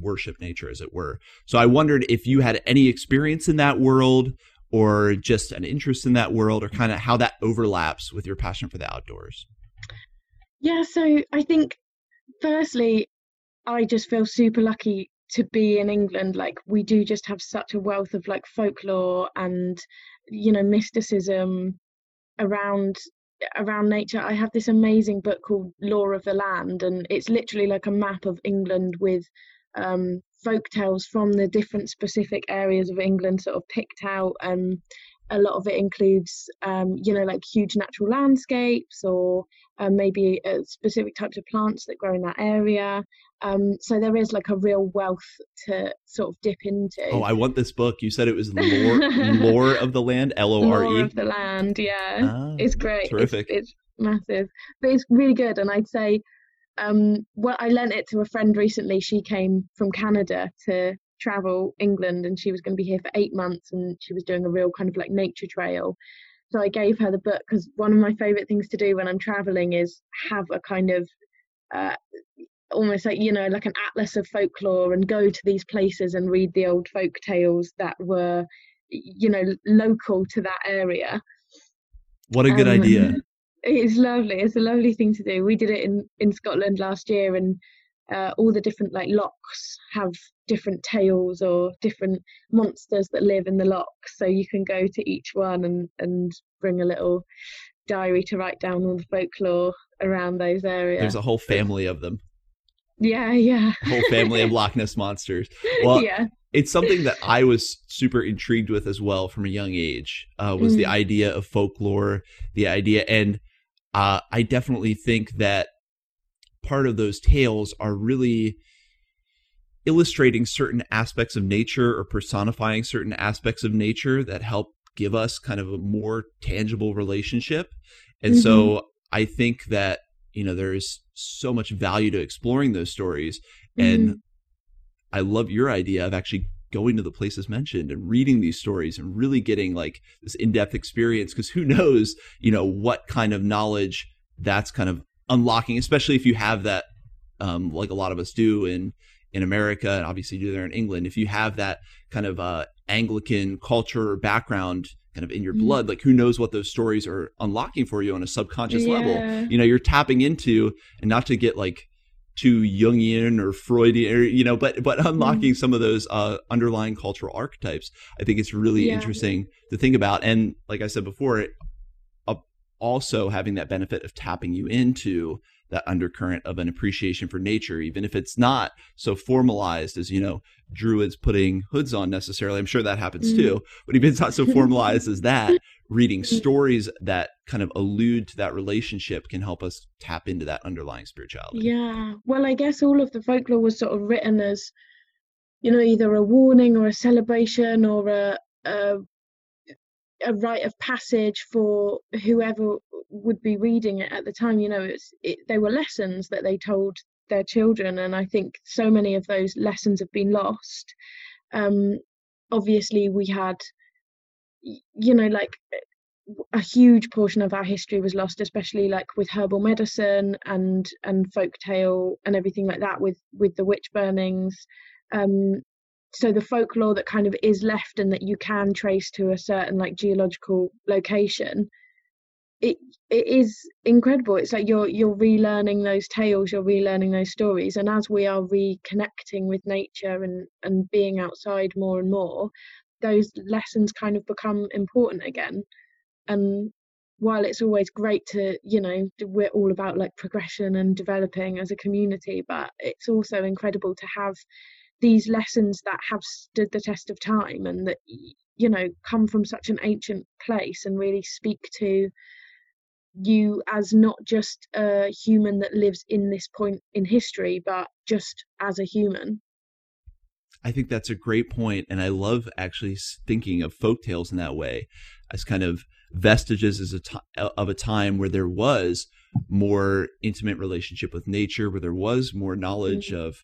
worship nature, as it were. So I wondered if you had any experience in that world or just an interest in that world or kind of how that overlaps with your passion for the outdoors. Yeah, so I think firstly, I just feel super lucky to be in England. Like we do just have such a wealth of like folklore and you know mysticism around around nature. I have this amazing book called Lore of the Land, and it's literally like a map of England with um, folk tales from the different specific areas of England sort of picked out. Um, a lot of it includes, um, you know, like huge natural landscapes or um, maybe uh, specific types of plants that grow in that area. Um, so there is like a real wealth to sort of dip into. Oh, I want this book. You said it was [laughs] lore, lore of the land, L O R E. Lore of the land, yeah. Ah, it's great. Terrific. It's, it's massive, but it's really good. And I'd say um, well, I lent it to a friend recently. She came from Canada to travel England and she was going to be here for eight months and she was doing a real kind of like nature trail. So I gave her the book because one of my favorite things to do when I'm traveling is have a kind of uh, almost like you know like an atlas of folklore and go to these places and read the old folk tales that were you know local to that area. What a good um, idea! [laughs] It's lovely. It's a lovely thing to do. We did it in in Scotland last year, and uh, all the different like lochs have different tales or different monsters that live in the loch. So you can go to each one and and bring a little diary to write down all the folklore around those areas. There's a whole family of them. Yeah, yeah. whole family of [laughs] Loch Ness monsters. Well, yeah. It's something that I was super intrigued with as well from a young age. Uh, was mm. the idea of folklore, the idea, and uh, I definitely think that part of those tales are really illustrating certain aspects of nature or personifying certain aspects of nature that help give us kind of a more tangible relationship. And mm-hmm. so I think that, you know, there is so much value to exploring those stories. Mm-hmm. And I love your idea of actually going to the places mentioned and reading these stories and really getting like this in-depth experience because who knows you know what kind of knowledge that's kind of unlocking especially if you have that um, like a lot of us do in in america and obviously do there in england if you have that kind of uh, anglican culture background kind of in your mm-hmm. blood like who knows what those stories are unlocking for you on a subconscious yeah. level you know you're tapping into and not to get like too Jungian or Freudian, or, you know, but but unlocking mm. some of those uh, underlying cultural archetypes, I think it's really yeah. interesting to think about. And like I said before, it, uh, also having that benefit of tapping you into that undercurrent of an appreciation for nature, even if it's not so formalized as you know druids putting hoods on necessarily. I'm sure that happens mm. too, but even if it's not so [laughs] formalized as that, reading mm. stories that kind of allude to that relationship can help us tap into that underlying spirituality. Yeah. Well, I guess all of the folklore was sort of written as, you know, either a warning or a celebration or a, a, a rite of passage for whoever would be reading it at the time. You know, it's, it, they were lessons that they told their children. And I think so many of those lessons have been lost. um, obviously we had you know like a huge portion of our history was lost especially like with herbal medicine and and folk tale and everything like that with with the witch burnings um so the folklore that kind of is left and that you can trace to a certain like geological location it it is incredible. It's like you're you're relearning those tales you're relearning those stories and as we are reconnecting with nature and and being outside more and more those lessons kind of become important again. And while it's always great to you know we're all about like progression and developing as a community but it's also incredible to have these lessons that have stood the test of time and that you know come from such an ancient place and really speak to you as not just a human that lives in this point in history but just as a human I think that's a great point, and I love actually thinking of folk tales in that way, as kind of vestiges as a t- of a time where there was more intimate relationship with nature, where there was more knowledge mm-hmm. of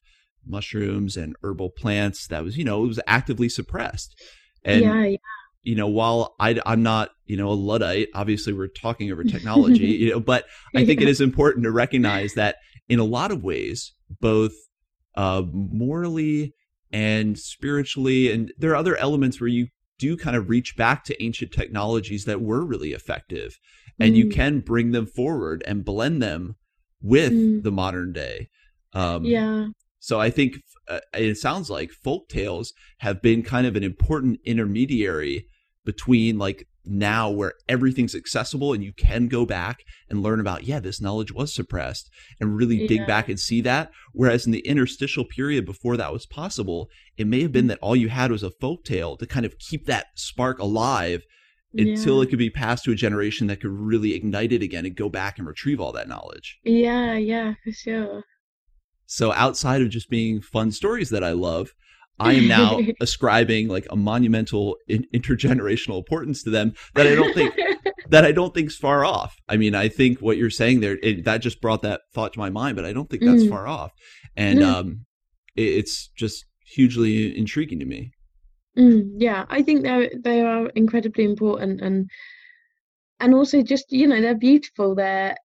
mushrooms and herbal plants that was, you know, it was actively suppressed. And yeah, yeah. You know, while I, I'm not, you know, a luddite, obviously we're talking over [laughs] technology, you know, but I think yeah. it is important to recognize that in a lot of ways, both uh, morally and spiritually. And there are other elements where you do kind of reach back to ancient technologies that were really effective and mm. you can bring them forward and blend them with mm. the modern day. Um, yeah. So I think uh, it sounds like folk tales have been kind of an important intermediary between like now where everything's accessible and you can go back and learn about yeah this knowledge was suppressed and really yeah. dig back and see that whereas in the interstitial period before that was possible it may have been that all you had was a folk tale to kind of keep that spark alive until yeah. it could be passed to a generation that could really ignite it again and go back and retrieve all that knowledge yeah yeah for sure so outside of just being fun stories that i love I am now [laughs] ascribing like a monumental in- intergenerational importance to them that I don't think [laughs] that I don't think's far off. I mean, I think what you're saying there it, that just brought that thought to my mind, but I don't think that's mm. far off, and mm. um, it, it's just hugely intriguing to me. Mm, yeah, I think they they are incredibly important and and also just you know they're beautiful. They're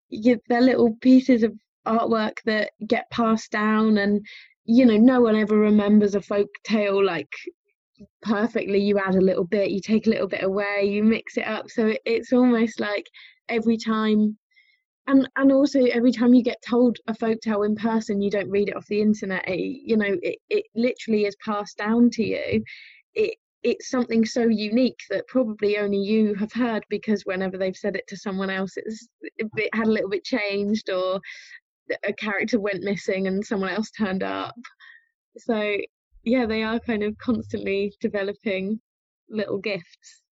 they're little pieces of artwork that get passed down and you know no one ever remembers a folk tale like perfectly you add a little bit you take a little bit away you mix it up. So it, it's almost like every time and and also every time you get told a folk tale in person you don't read it off the internet. It, you know it, it literally is passed down to you. It it's something so unique that probably only you have heard because whenever they've said it to someone else it's it had a little bit changed or a character went missing and someone else turned up. So yeah, they are kind of constantly developing little gifts.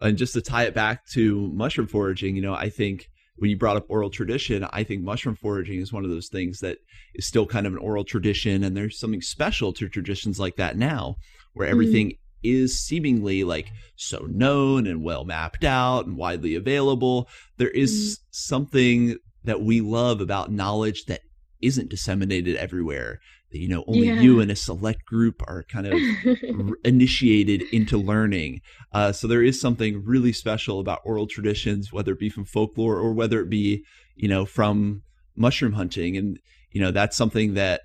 And just to tie it back to mushroom foraging, you know, I think when you brought up oral tradition, I think mushroom foraging is one of those things that is still kind of an oral tradition. And there's something special to traditions like that now, where mm. everything mm. is seemingly like so known and well mapped out and widely available. There is mm. something that we love about knowledge that isn't disseminated everywhere that you know only yeah. you and a select group are kind of [laughs] r- initiated into learning uh, so there is something really special about oral traditions whether it be from folklore or whether it be you know from mushroom hunting and you know that's something that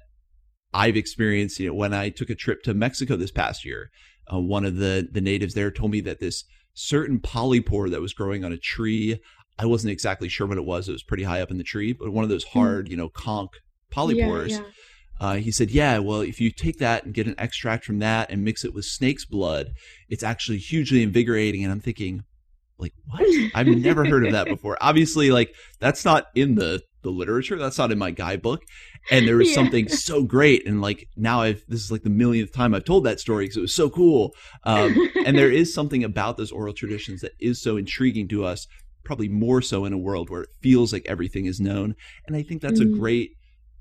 i've experienced you know when i took a trip to mexico this past year uh, one of the the natives there told me that this certain polypore that was growing on a tree I wasn't exactly sure what it was. It was pretty high up in the tree, but one of those hmm. hard, you know, conch polypores. Yeah, yeah. Uh, he said, "Yeah, well, if you take that and get an extract from that and mix it with snake's blood, it's actually hugely invigorating." And I'm thinking, like, what? I've never heard of that [laughs] before. Obviously, like that's not in the the literature. That's not in my guidebook. And there was yeah. something so great, and like now I've this is like the millionth time I've told that story because it was so cool. Um, and there [laughs] is something about those oral traditions that is so intriguing to us probably more so in a world where it feels like everything is known. And I think that's mm-hmm. a great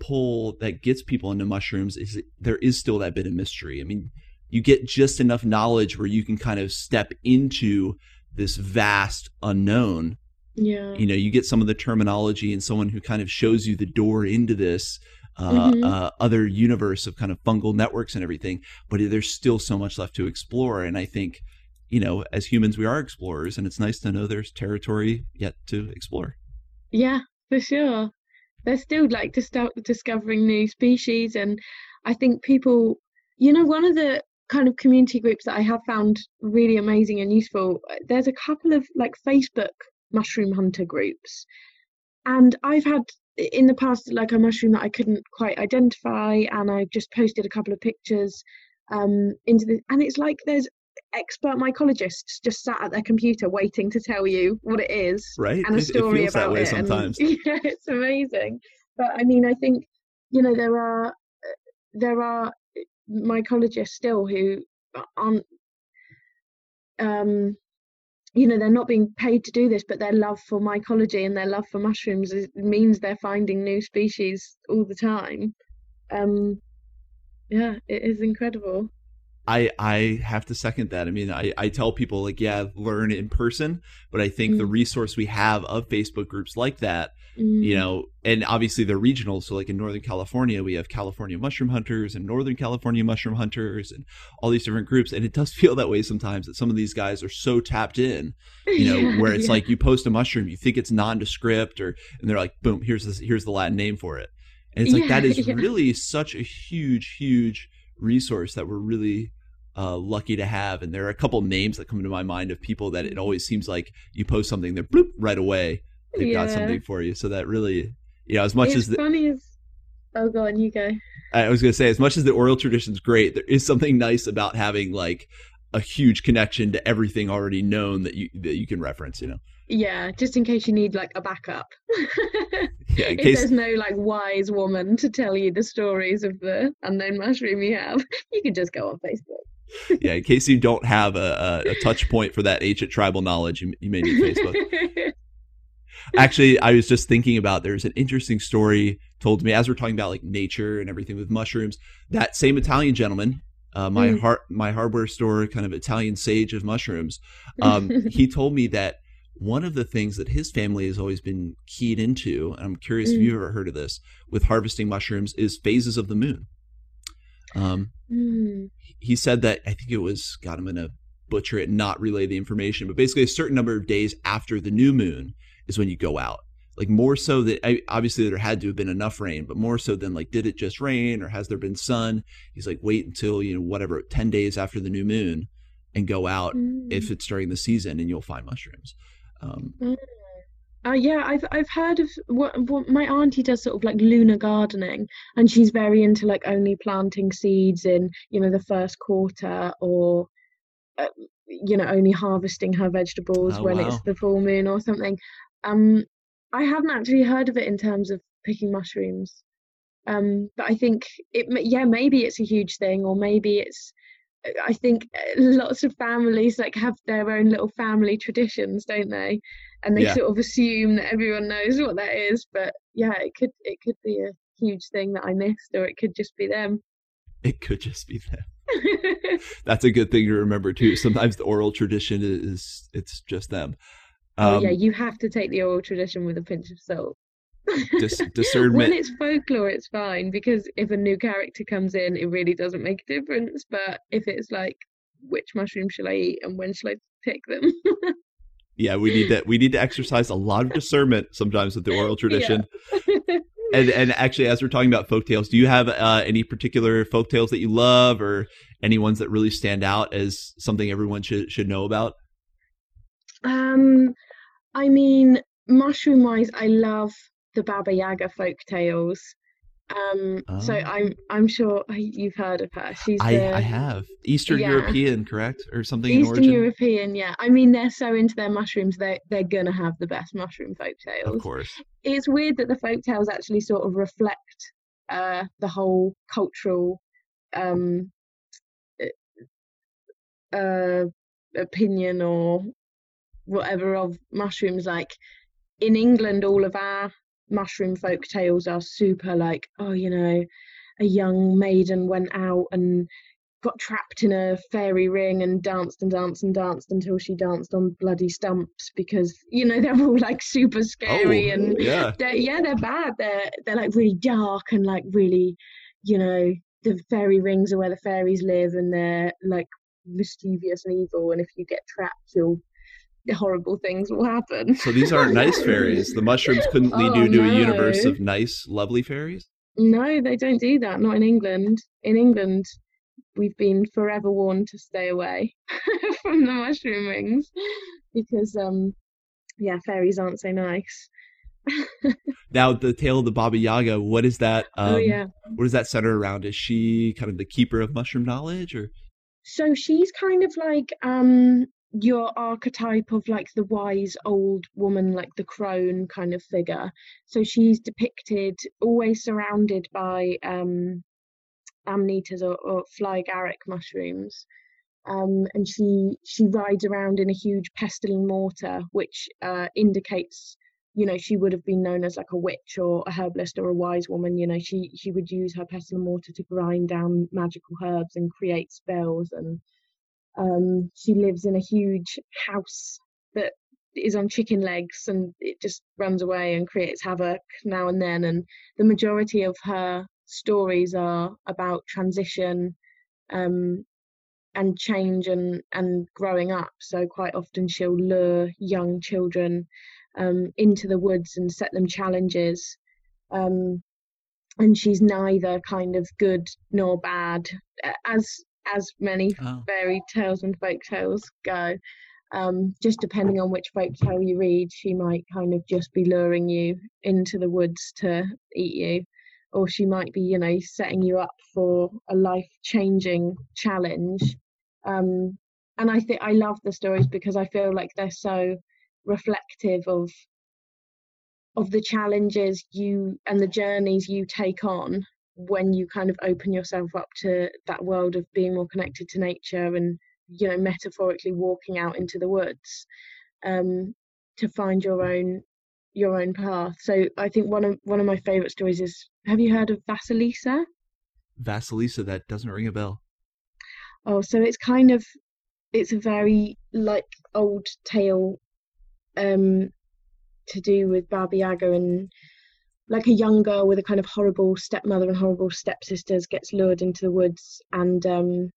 pull that gets people into mushrooms is there is still that bit of mystery. I mean, you get just enough knowledge where you can kind of step into this vast unknown. Yeah. You know, you get some of the terminology and someone who kind of shows you the door into this uh, mm-hmm. uh, other universe of kind of fungal networks and everything. But there's still so much left to explore, and I think you know, as humans, we are explorers, and it's nice to know there's territory yet to explore. Yeah, for sure. They're still like to start discovering new species, and I think people, you know, one of the kind of community groups that I have found really amazing and useful. There's a couple of like Facebook mushroom hunter groups, and I've had in the past like a mushroom that I couldn't quite identify, and I just posted a couple of pictures um, into the, and it's like there's expert mycologists just sat at their computer waiting to tell you what it is right. and a story it, it about it sometimes. And, [laughs] yeah it's amazing. But i mean i think you know there are there are mycologists still who aren't um you know they're not being paid to do this but their love for mycology and their love for mushrooms is, means they're finding new species all the time. Um yeah it is incredible I I have to second that. I mean, I, I tell people like, yeah, learn in person, but I think mm. the resource we have of Facebook groups like that, mm. you know, and obviously they're regional. So like in Northern California, we have California mushroom hunters and Northern California mushroom hunters and all these different groups. And it does [laughs] feel that way sometimes that some of these guys are so tapped in, you know, yeah, [laughs] where it's yeah. like you post a mushroom, you think it's nondescript or, and they're like, boom, here's this, here's the Latin name for it. And it's like, yeah, that [laughs] is really such a huge, huge, resource that we're really uh, lucky to have. And there are a couple names that come to my mind of people that it always seems like you post something, they're bloop, right away they've yeah. got something for you. So that really, you know, as much it's as the, funny as oh, go on, you go. I was going to say, as much as the oral tradition is great, there is something nice about having like a huge connection to everything already known that you that you can reference. You know. Yeah, just in case you need like a backup. [laughs] yeah, in if case... there's no like wise woman to tell you the stories of the unknown mushroom you have, you can just go on Facebook. yeah, in case you don't have a, a, a, touch point for that ancient tribal knowledge, you, you may need Facebook. [laughs] Actually, I was just thinking about there's an interesting story told to me as we're talking about like nature and everything with mushrooms. That same Italian gentleman, uh, my mm. heart, my hardware store kind of Italian sage of mushrooms, um, [laughs] he told me that one of the things that his family has always been keyed into, and I'm curious mm. if you've ever heard of this, with harvesting mushrooms, is phases of the moon. Um, mm. He said that I think it was God. I'm going to butcher it and not relay the information, but basically a certain number of days after the new moon is when you go out. Like more so that obviously there had to have been enough rain, but more so than like did it just rain or has there been sun? He's like wait until you know whatever ten days after the new moon and go out mm. if it's during the season and you'll find mushrooms. Um, mm. Uh, yeah, I've I've heard of what, what my auntie does sort of like lunar gardening, and she's very into like only planting seeds in you know the first quarter, or uh, you know only harvesting her vegetables oh, when wow. it's the full moon or something. Um, I haven't actually heard of it in terms of picking mushrooms, um, but I think it yeah maybe it's a huge thing, or maybe it's I think uh, lots of families like have their own little family traditions, don't they? And they yeah. sort of assume that everyone knows what that is. But yeah, it could it could be a huge thing that I missed, or it could just be them. It could just be them. [laughs] That's a good thing to remember too. Sometimes the oral tradition is it's just them. Um, oh yeah, um, you have to take the oral tradition with a pinch of salt dis- [laughs] discernment. when it's folklore, it's fine because if a new character comes in, it really doesn't make a difference. But if it's like, which mushroom shall I eat and when shall I pick them? yeah, we need that. We need to exercise a lot of discernment sometimes with the oral [laughs] tradition. Yeah. [laughs] and and actually, as we're talking about folk tales, do you have uh, any particular folk tales that you love, or any ones that really stand out as something everyone should should know about? Um, I mean, mushroom wise, I love the Baba Yaga folk tales. Um, oh. So I'm I'm sure you've heard of her. She's I, the, I have Eastern yeah. European, correct, or something. Eastern European, yeah. I mean, they're so into their mushrooms, they they're gonna have the best mushroom folk tales. Of course. It's weird that the folk tales actually sort of reflect uh, the whole cultural um, uh, opinion or whatever of mushrooms. Like in England, all of our mushroom folk tales are super like, oh, you know, a young maiden went out and got trapped in a fairy ring and danced and danced and danced until she danced on bloody stumps because you know [laughs] they're all like super scary Oh, and yeah. they're, yeah they're bad they're they're like really dark and like really you know the fairy rings are where the fairies live and they're like mischievous and evil and if you get trapped you'll [laughs] horrible things will happen So these aren't [laughs] nice fairies. The mushrooms couldn't lead Oh, you to a universe of nice, lovely fairies. no they don't do that not in england in england we've been forever warned to stay away [laughs] from the mushroom rings because um yeah fairies aren't so nice Now, the tale of the Baba Yaga. What is that? Um, oh yeah What does that center around? Is she kind of the keeper of mushroom knowledge, or So she's kind of like um your archetype of like the wise old woman, like the crone kind of figure. So she's depicted always surrounded by um amanitas or, or fly agaric mushrooms. Um, and she she rides around in a huge pestle and mortar, which uh, indicates, you know, she would have been known as like a witch or a herbalist or a wise woman. You know, she she would use her pestle and mortar to grind down magical herbs and create spells. And um, she lives in a huge house that is on chicken legs, and it just runs away and creates havoc now and then. And the majority of her stories are about transition. Um, and change and and growing up so quite often she'll lure young children um, into the woods and set them challenges um, and she's neither kind of good nor bad as as many oh, fairy tales and folk tales go. Um, just depending on which folk tale you read she might kind of just be luring you into the woods to eat you. Or she might be you know setting you up for a life changing challenge. Um, and I think I love the stories because I feel like they're so reflective of of the challenges you and the journeys you take on when you kind of open yourself up to that world of being more connected to nature and you know metaphorically walking out into the woods um, to find your own your own path. So I think one of one of my favorite stories is have you heard of Vasilisa? Vasilisa. That doesn't ring a bell. Oh, so it's kind of it's a very like old tale um to do with Baba Yaga and like a young girl with a kind of horrible stepmother and horrible stepsisters gets lured into the woods and um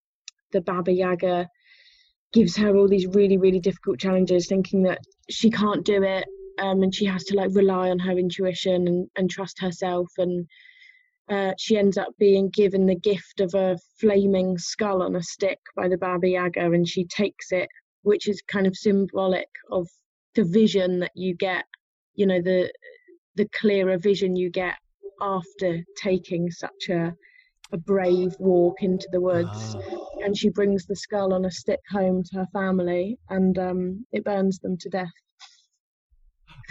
the Baba Yaga gives her all these really really difficult challenges thinking that she can't do it um and she has to like rely on her intuition and, and trust herself and uh, she ends up being given the gift of a flaming skull on a stick by the Baba Yaga, and she takes it, which is kind of symbolic of the vision that you get. You know, the the clearer vision you get after taking such a a brave walk into the woods. Ah. And she brings the skull on a stick home to her family, and um, it burns them to death.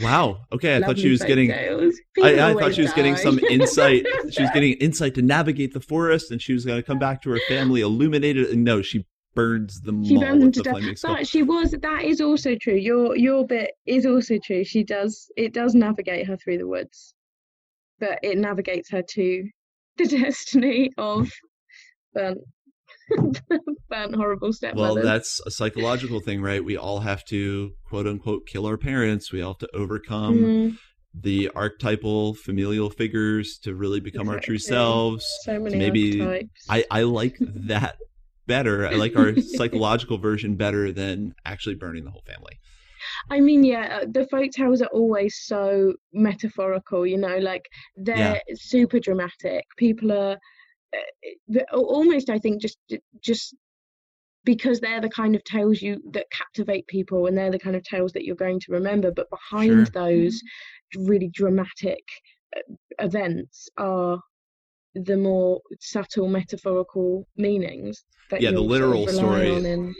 Wow. Okay, I thought she was getting. I, I thought she was getting some insight. she was [laughs] getting insight to navigate the forest, and she was going to come back to her family illuminated. And no, she burns them she burns them to death. skull. But she was that is also true. Your your bit is also true. She does it does navigate her through the woods, but it navigates her to [laughs] the destiny of burnt [laughs] burnt horrible stepmother. Well, that's a psychological thing, right? We all have to quote unquote kill our parents. We all have to overcome Mhm. the archetypal familial figures to really become our true selves. so many maybe archetypes. I, I like [laughs] that better. I [laughs] like our psychological version better than actually burning the whole family. I mean, yeah, uh, the folk tales are always so metaphorical, you know, like they're super dramatic. People are uh, almost, I think, just just because they're the kind of tales you that captivate people, and they're the kind of tales that you're going to remember. But behind those really dramatic uh, events are the more subtle metaphorical meanings Yeah, the you'll sort of literal story- on in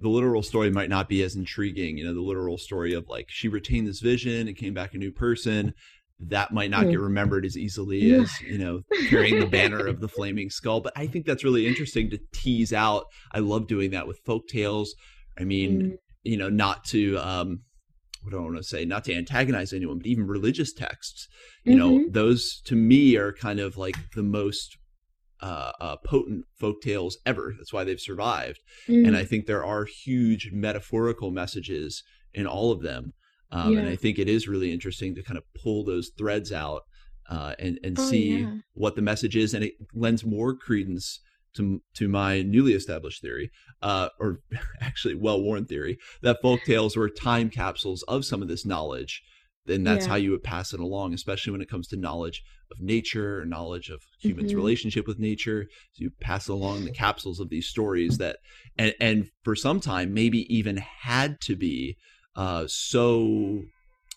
the literal story might not be as intriguing. You know, the literal story of like she retained this vision and came back a new person. That might not Mm. get remembered as easily as, you know, carrying the banner of the [laughs] flaming skull. But I think that's really interesting to tease out. I love doing that with folk tales. I mean, Mm. you know, not to um what do I want to say, not to antagonize anyone, but even religious texts, you know, Mhm. those to me are kind of like the most uh, uh, potent folk tales ever. That's why they've survived. Mm. And I think there are huge metaphorical messages in all of them. Um, And I think it is really interesting to kind of pull those threads out uh, and and Oh, see yeah. what the message is, and it lends more credence to to my newly established theory, uh, or [laughs] actually well-worn theory, that folk tales were time capsules of some of this knowledge. Then that's Yeah. how you would pass it along, especially when it comes to knowledge of nature or knowledge of humans' Mhm. relationship with nature. So you pass along the capsules of these stories that, and and for some time maybe even had to be uh, so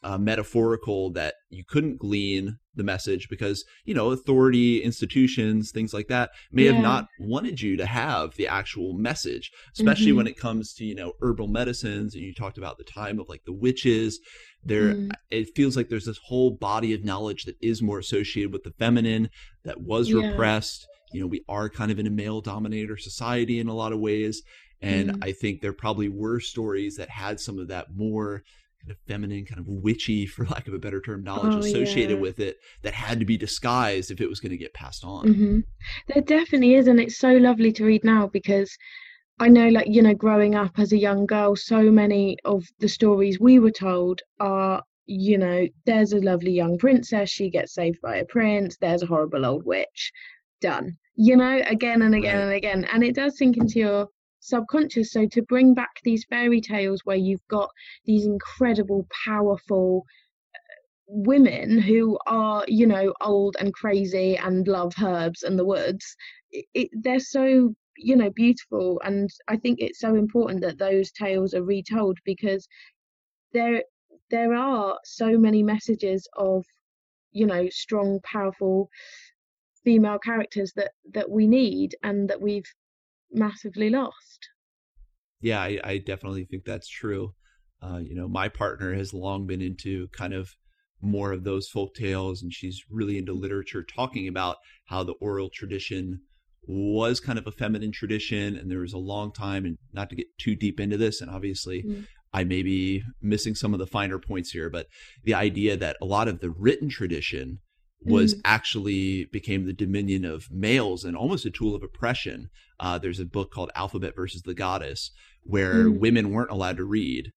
uh, metaphorical that you couldn't glean the message because you know authority institutions things like that may have not wanted you to have the actual message especially Mhm. when it comes to you know herbal medicines and you talked about the time of like the witches there Mm. it feels like there's this whole body of knowledge that is more associated with the feminine that was Yeah. repressed you know we are kind of in a male dominator society in a lot of ways and Mm. i think there probably were stories that had some of that more kind of feminine kind of witchy for [laughs] lack of a better term knowledge Oh, associated yeah. with it that had to be disguised if it was going to get passed on hmm There definitely is, and it's so lovely to read now because I know, like, you know, growing up as a young girl, so many of the stories we were told are, you know, there's a lovely young princess, she gets saved by a prince, there's a horrible old witch, done. You know, again and again Right. and again. And it does sink into your subconscious. So to bring back these fairy tales where you've got these incredible, powerful uh, women who are you know old and crazy and love herbs and the woods it, it, they're so you know beautiful and i think it's so important that those tales are retold because there there are so many messages of you know strong powerful female characters that that we need and that we've massively lost yeah i, I definitely think that's true uh, you know my partner has long been into kind of more of those folk tales and she's really into literature talking about how the oral tradition was kind of a feminine tradition and there was a long time and not to get too deep into this and obviously Mm. i may be missing some of the finer points here but the idea that a lot of the written tradition was Mm. actually became the dominion of males and almost a tool of oppression uh, there's a book called alphabet versus the goddess where Mm. women weren't allowed to read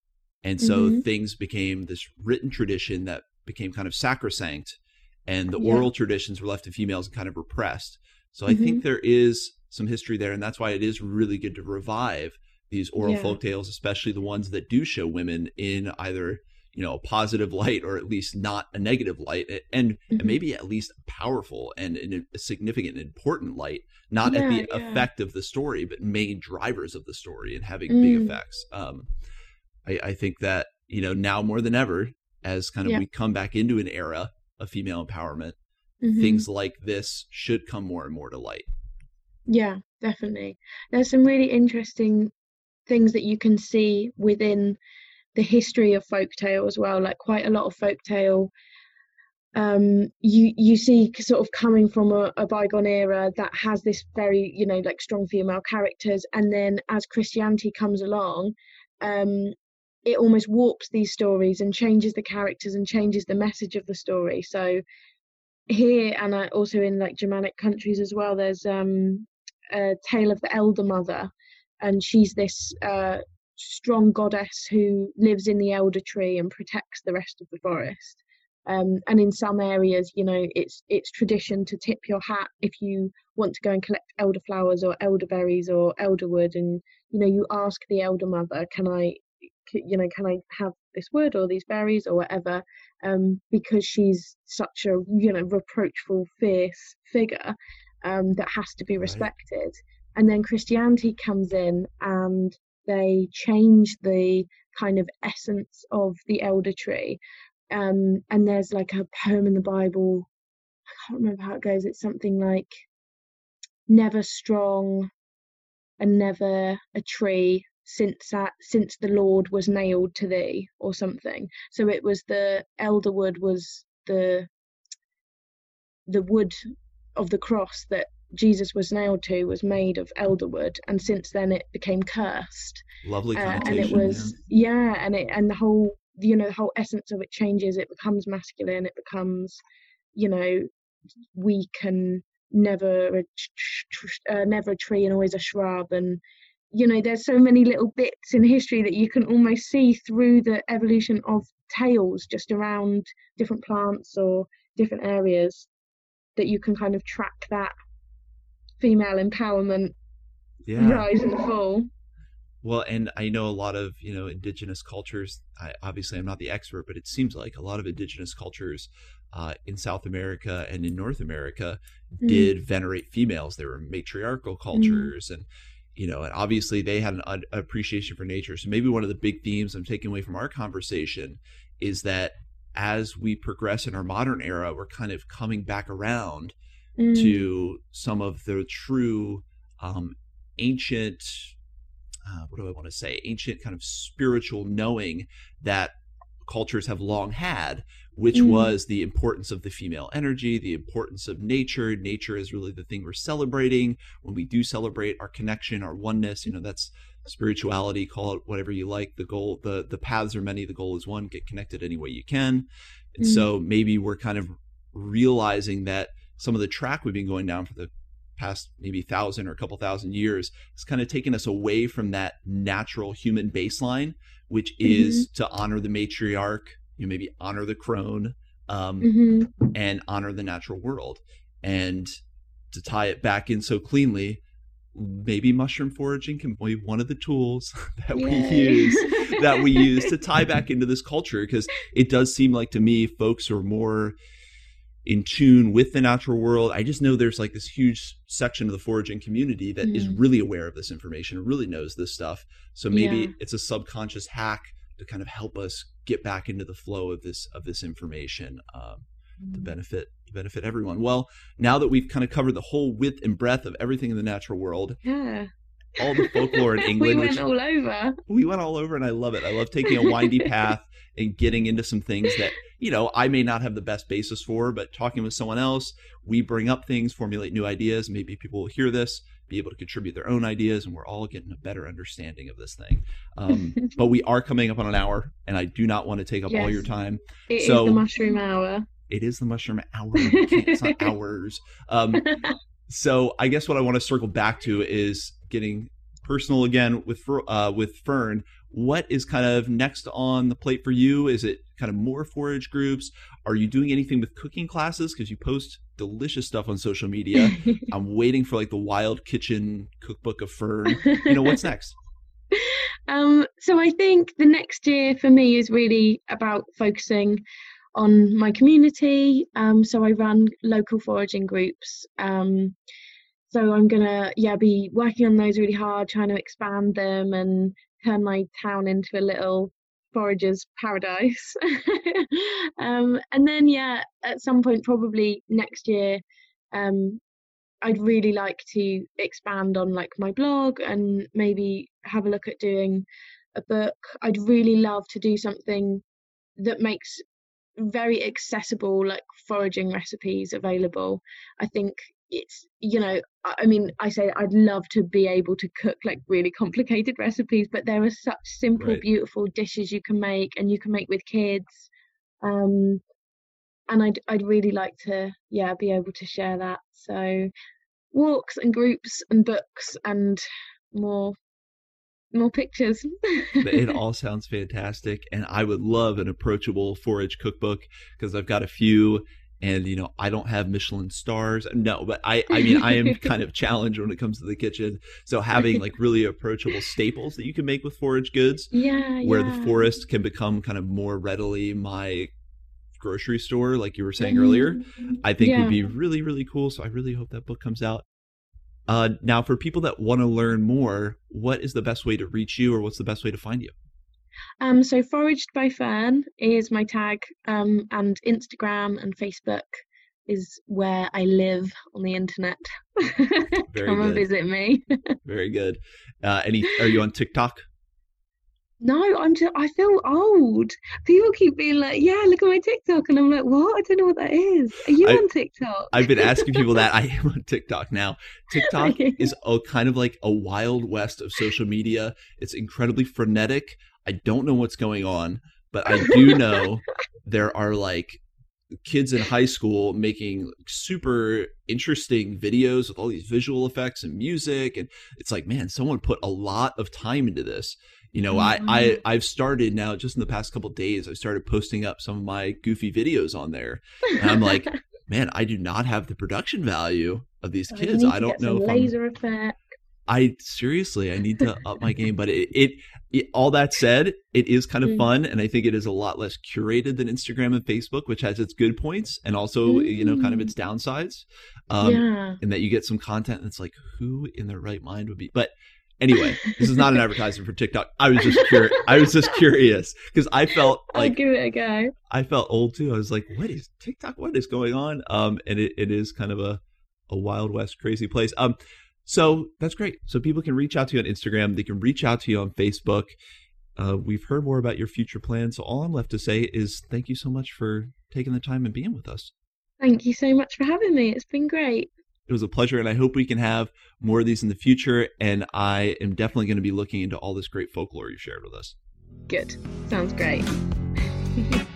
and so Mhm. things became this written tradition that became kind of sacrosanct and the Yeah. oral traditions were left to females and kind of repressed so i Mm-hmm. think there is some history there and that's why it is really good to revive these oral Yeah. folk tales especially the ones that do show women in either you know a positive light or at least not a negative light and, and Mhm. maybe at least powerful and in a significant and important light not at the Yeah, yeah. effect of the story but main drivers of the story and having Mm. big effects um I, I think that you know now more than ever as kind of Yeah. we come back into an era of female empowerment Mhm. things like this should come more and more to light Yeah, definitely. There's some really interesting things that you can see within the history of folktale as well. Like quite a lot of folktale, um, you you see sort of coming from a, a bygone era that has this very you know like strong female characters, and then as Christianity comes along, um, it almost warps these stories and changes the characters and changes the message of the story. So here and uh, also in like Germanic countries as well, there's um a tale of the elder mother and she's this uh, strong goddess who lives in the elder tree and protects the rest of the forest um, and in some areas you know it's it's tradition to tip your hat if you want to go and collect elderflowers or elderberries or elderwood and you know you ask the elder mother can I, you know can i have this wood or these berries or whatever um, because she's such a you know reproachful fierce figure um, that has to be Right. respected. And then Christianity comes in and they change the kind of essence of the elder tree. Um, and there's like a poem in the Bible, I can't remember how it goes, it's something like never strong and never a tree since that since the Lord was nailed to thee or something. So it was the elder wood was the the wood of the cross that Jesus was nailed to was made of elderwood, and since then it became cursed. lovely Uh, and it was yeah, and it and the whole you know the whole essence of it changes. It becomes masculine. It becomes you know weak and never a uh, never a tree and always a shrub and you know there's so many little bits in history that you can almost see through the evolution of tales just around different plants or different areas that you can kind of track that female empowerment yeah. rise and fall well, and I know a lot of you know indigenous cultures. I, obviously, I'm not the expert, but it seems like a lot of indigenous cultures uh, in South America and in North America mm. did venerate females. They were matriarchal mm. cultures, mm. and you know, and obviously they had an, an appreciation for nature. So maybe one of the big themes I'm taking away from our conversation is that as we progress in our modern era, we're kind of coming back around mm. to some of the true um, ancient uh, what do I want to say, ancient kind of spiritual knowing that cultures have long had, which mm. was the importance of the female energy, the importance of nature. Nature is really the thing we're celebrating. When we do celebrate our connection, our oneness, you know, that's spirituality, call it whatever you like. The goal, the the paths are many, the goal is one, get connected any way you can. And mm. so maybe we're kind of realizing that some of the track we've been going down for the past maybe thousand or a couple thousand years has kind of taken us away from that natural human baseline, which is mm-hmm. to honor the matriarch, you know, maybe honor the crone, um, mm-hmm. and honor the natural world. And to tie it back in so cleanly, maybe mushroom foraging can be one of the tools [laughs] that Yay. we use that we use to [laughs] tie back into this culture because it does seem like to me folks are more in tune with the natural world. I just know there's like this huge section of the foraging community that mm. is really aware of this information, really knows this stuff. So maybe yeah. it's a subconscious hack to kind of help us get back into the flow of this of this information um, mm. to benefit to benefit everyone. Well, now that we've kind of covered the whole width and breadth of everything in the natural world, yeah all the folklore in [laughs] England. we went all over. We went all over, and I love it. I love taking a windy path and getting into some things that you know I may not have the best basis for, but talking with someone else, we bring up things, formulate new ideas. Maybe people will hear this, be able to contribute their own ideas, and we're all getting a better understanding of this thing. Um, [laughs] but we are coming up on an hour, and I do not want to take up yes, all your time. It so, is the mushroom hour. It is the mushroom hour. [laughs] it's not hours. Um, so I guess what I want to circle back to is getting personal again with uh, with Fern. What is kind of next on the plate for you? Is it kind of more forage groups? Are you doing anything with cooking classes? Because you post delicious stuff on social media. [laughs] I'm waiting for like the wild kitchen cookbook of Fern. You know what's next? [laughs] Um, so I think the next year for me is really about focusing on my community. Um, so I run local foraging groups. Um, so I'm gonna yeah be working on those really hard, trying to expand them and turn my town into a little forager's paradise. [laughs] um, and then yeah, at some point probably next year, um, I'd really like to expand on like my blog and maybe have a look at doing a book. I'd really love to do something that makes very accessible like foraging recipes available. I think it's you know i mean i say i'd love to be able to cook like really complicated [laughs] recipes but there are such simple right. beautiful dishes you can make and you can make with kids um and i'd i'd really like to yeah be able to share that so walks and groups and books and more more pictures. it [laughs] all sounds fantastic, and I would love an approachable forage cookbook because I've got a few and you know i don't have michelin stars no but i i mean i am kind of [laughs] challenged when it comes to the kitchen so having like really approachable staples that you can make with forage goods yeah where yeah. the forest can become kind of more readily my grocery store like you were saying mm-hmm. earlier i think yeah. would be really really cool so i really hope that book comes out uh, now for people that want to learn more what is the best way to reach you or what's the best way to find you um, so Foraged by Fern is my tag, um, and Instagram and Facebook is where I live on the internet. [laughs] Come good. and visit me. [laughs] Very good. Uh, any? Are you on TikTok? No, I'm just. I feel old. People keep being like, "Yeah, look at my TikTok," and I'm like, "What? I don't know what that is." Are you I, on TikTok? I've been asking people that. [laughs] I am on TikTok now. TikTok is a kind of like a wild west of social media. It's incredibly frenetic. I don't know what's going on, but I do know [laughs] there are like kids in high school making super interesting videos with all these visual effects and music and it's like man someone put a lot of time into this. You know mm-hmm. i i i've started now just in the past couple days i started posting up some of my goofy videos on there and i'm like [laughs] man i do not have the production value of these kids. i, I don't know if laser I'm, effect I seriously, I need to up my game. But it, it, it, all that said, it is kind of mm. fun, and I think it is a lot less curated than Instagram and Facebook, which has its good points and also mm. you know kind of its mm. downsides. Um, yeah. And that you get some content that's like, who in their right mind would be? But anyway, this is not an advertisement for TikTok. I was just curious. I was just curious because I felt [laughs] like I'll give it a go. I felt old too. I was like, what is TikTok? What is going on? Um, and it, it is kind of a a wild west crazy place. Um, so that's great. So people can reach out to you on Instagram. They can reach out to you on Facebook. Uh, we've heard more about your future plans. So all I'm left to say is thank you so much for taking the time and being with us. Thank you so much for having me. It's been great. It was a pleasure, and I hope we can have more of these in the future. And I am definitely going to be looking into all this great folklore you shared with us. Good. Sounds great. [laughs]